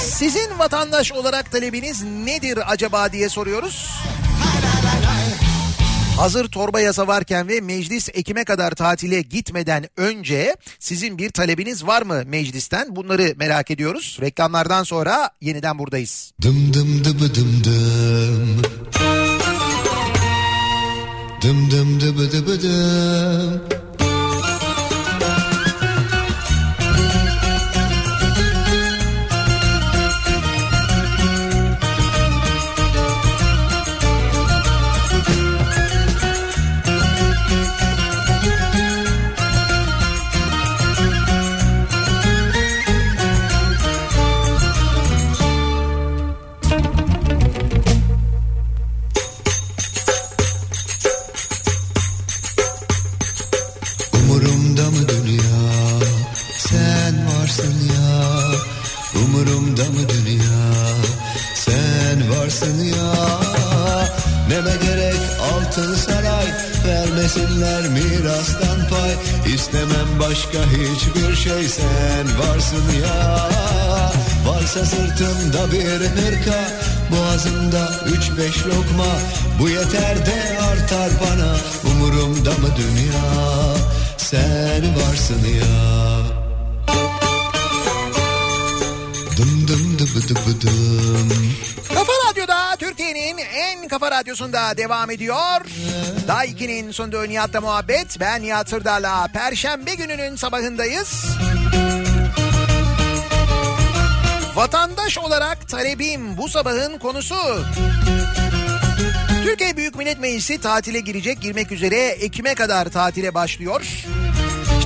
Sizin vatandaş olarak talebiniz nedir acaba diye soruyoruz. Hazır torba yasa varken ve meclis Ekim'e kadar tatile gitmeden önce sizin bir talebiniz var mı meclisten? Bunları merak ediyoruz. Reklamlardan sonra yeniden buradayız. Dım dım dıbı dım dım. Dım dım dıbı dıbı dım. Neme gerek altın saray Vermesinler mirastan pay. İstemem başka hiçbir şey sen varsın ya. Varsa sırtımda bir hırka Boğazımda üç beş lokma. Bu yeter de artar bana Umurumda mı dünya? Sen varsın ya. Dım dım dıbı dıbı dım en kafa radyosunda devam ediyor. Daiki'nin sunduğu Nihat'la muhabbet. Ben Nihat Hırdar'la Perşembe gününün sabahındayız. Vatandaş olarak talebim bu sabahın konusu. Türkiye Büyük Millet Meclisi tatile girecek, girmek üzere Ekim'e kadar tatile başlıyor.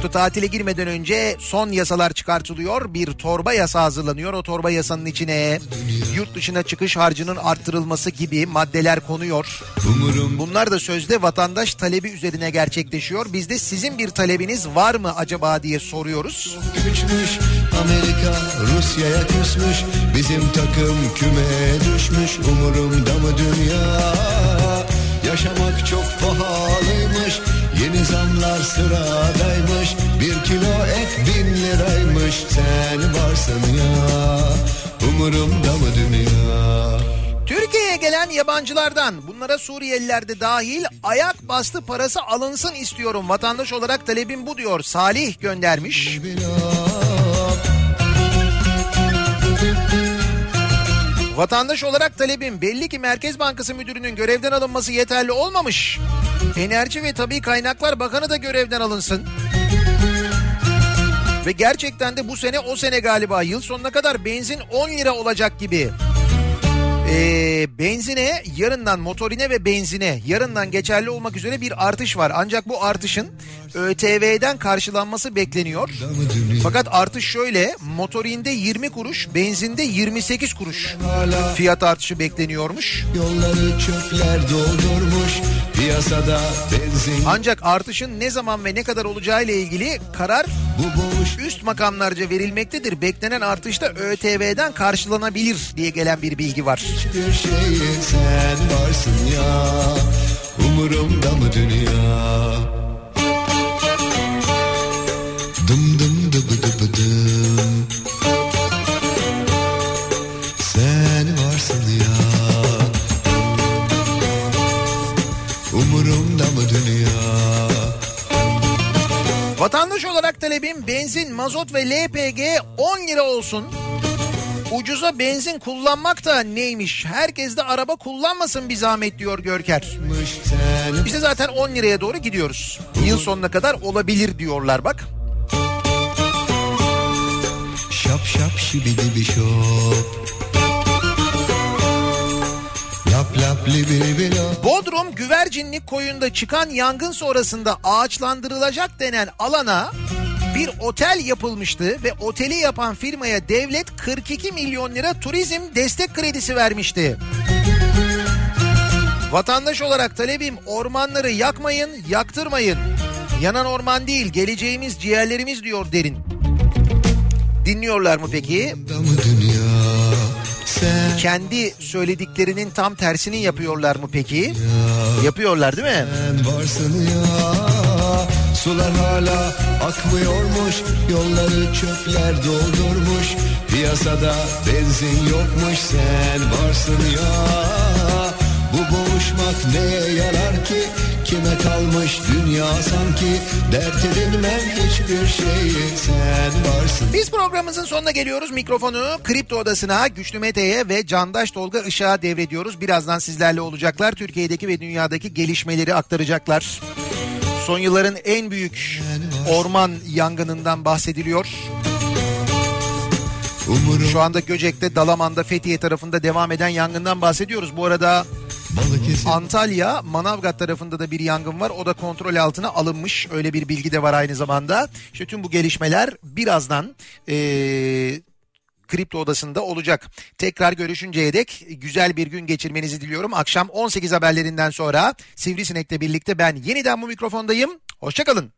İşte tatile girmeden önce son yasalar çıkartılıyor. Bir torba yasa hazırlanıyor. O torba yasanın içine yurt dışına çıkış harcının arttırılması gibi maddeler konuyor. Bunlar da sözde vatandaş talebi üzerine gerçekleşiyor. Biz de sizin bir talebiniz var mı acaba diye soruyoruz. Güçmüş Amerika Rusya'ya küsmüş Bizim takım kümeye düşmüş Umurumda mı dünya Yaşamak çok pahalıymış Yeni zamlar sıradaymış Bir kilo et bin liraymış Sen varsın ya Umurumda mı dünya Türkiye'ye gelen yabancılardan bunlara Suriyeliler de dahil ayak bastı parası alınsın istiyorum. Vatandaş olarak talebim bu diyor. Salih göndermiş. Vatandaş olarak talebim belli ki Merkez Bankası Müdürü'nün görevden alınması yeterli olmamış. Enerji ve Tabi Kaynaklar Bakanı da görevden alınsın. Ve gerçekten de bu sene o sene galiba yıl sonuna kadar benzin 10 lira olacak gibi. Ee, benzine yarından motorine ve benzine yarından geçerli olmak üzere bir artış var. Ancak bu artışın ÖTV'den karşılanması bekleniyor. Fakat artış şöyle motorinde 20 kuruş benzinde 28 kuruş fiyat artışı bekleniyormuş. Yolları çöpler doldurmuş Piyasada benzin Ancak artışın ne zaman ve ne kadar olacağı ile ilgili karar üst makamlarca verilmektedir. Beklenen artışta ÖTV'den karşılanabilir diye gelen bir bilgi var. Hiçbir şeyin sen varsın ya Umurumda mı dünya Dım dım Vatandaş olarak talebim benzin, mazot ve LPG 10 lira olsun. Ucuza benzin kullanmak da neymiş? Herkes de araba kullanmasın bir zahmet diyor Görker. İşte zaten 10 liraya doğru gidiyoruz. Yıl sonuna kadar olabilir diyorlar bak. Şap şap şibidi bir şop Bodrum Güvercinlik koyunda çıkan yangın sonrasında ağaçlandırılacak denen alana bir otel yapılmıştı ve oteli yapan firmaya devlet 42 milyon lira turizm destek kredisi vermişti. Vatandaş olarak talebim ormanları yakmayın, yaktırmayın. Yanan orman değil, geleceğimiz ciğerlerimiz diyor derin. Dinliyorlar mı peki? Kendi söylediklerinin tam tersini yapıyorlar mı peki? Yapıyorlar değil mi? Sular hala akmıyormuş. Yolları çöpler doldurmuş. Piyasada benzin yokmuş. Sen varsın ya. Bu boğuşmak neye yarar ki Kime kalmış dünya sanki Dert edinmem hiçbir şeyi Sen varsın Biz programımızın sonuna geliyoruz. Mikrofonu Kripto Odası'na Güçlü Mete'ye ve Candaş Tolga Işık'a devrediyoruz. Birazdan sizlerle olacaklar. Türkiye'deki ve dünyadaki gelişmeleri aktaracaklar. Son yılların en büyük orman yangınından bahsediliyor. Şu anda Göcek'te, Dalaman'da, Fethiye tarafında devam eden yangından bahsediyoruz. Bu arada Antalya, Manavgat tarafında da bir yangın var. O da kontrol altına alınmış. Öyle bir bilgi de var aynı zamanda. İşte tüm bu gelişmeler birazdan eee Kripto Odası'nda olacak. Tekrar görüşünceye dek güzel bir gün geçirmenizi diliyorum. Akşam 18 haberlerinden sonra Sivrisinek'le birlikte ben yeniden bu mikrofondayım. Hoşçakalın.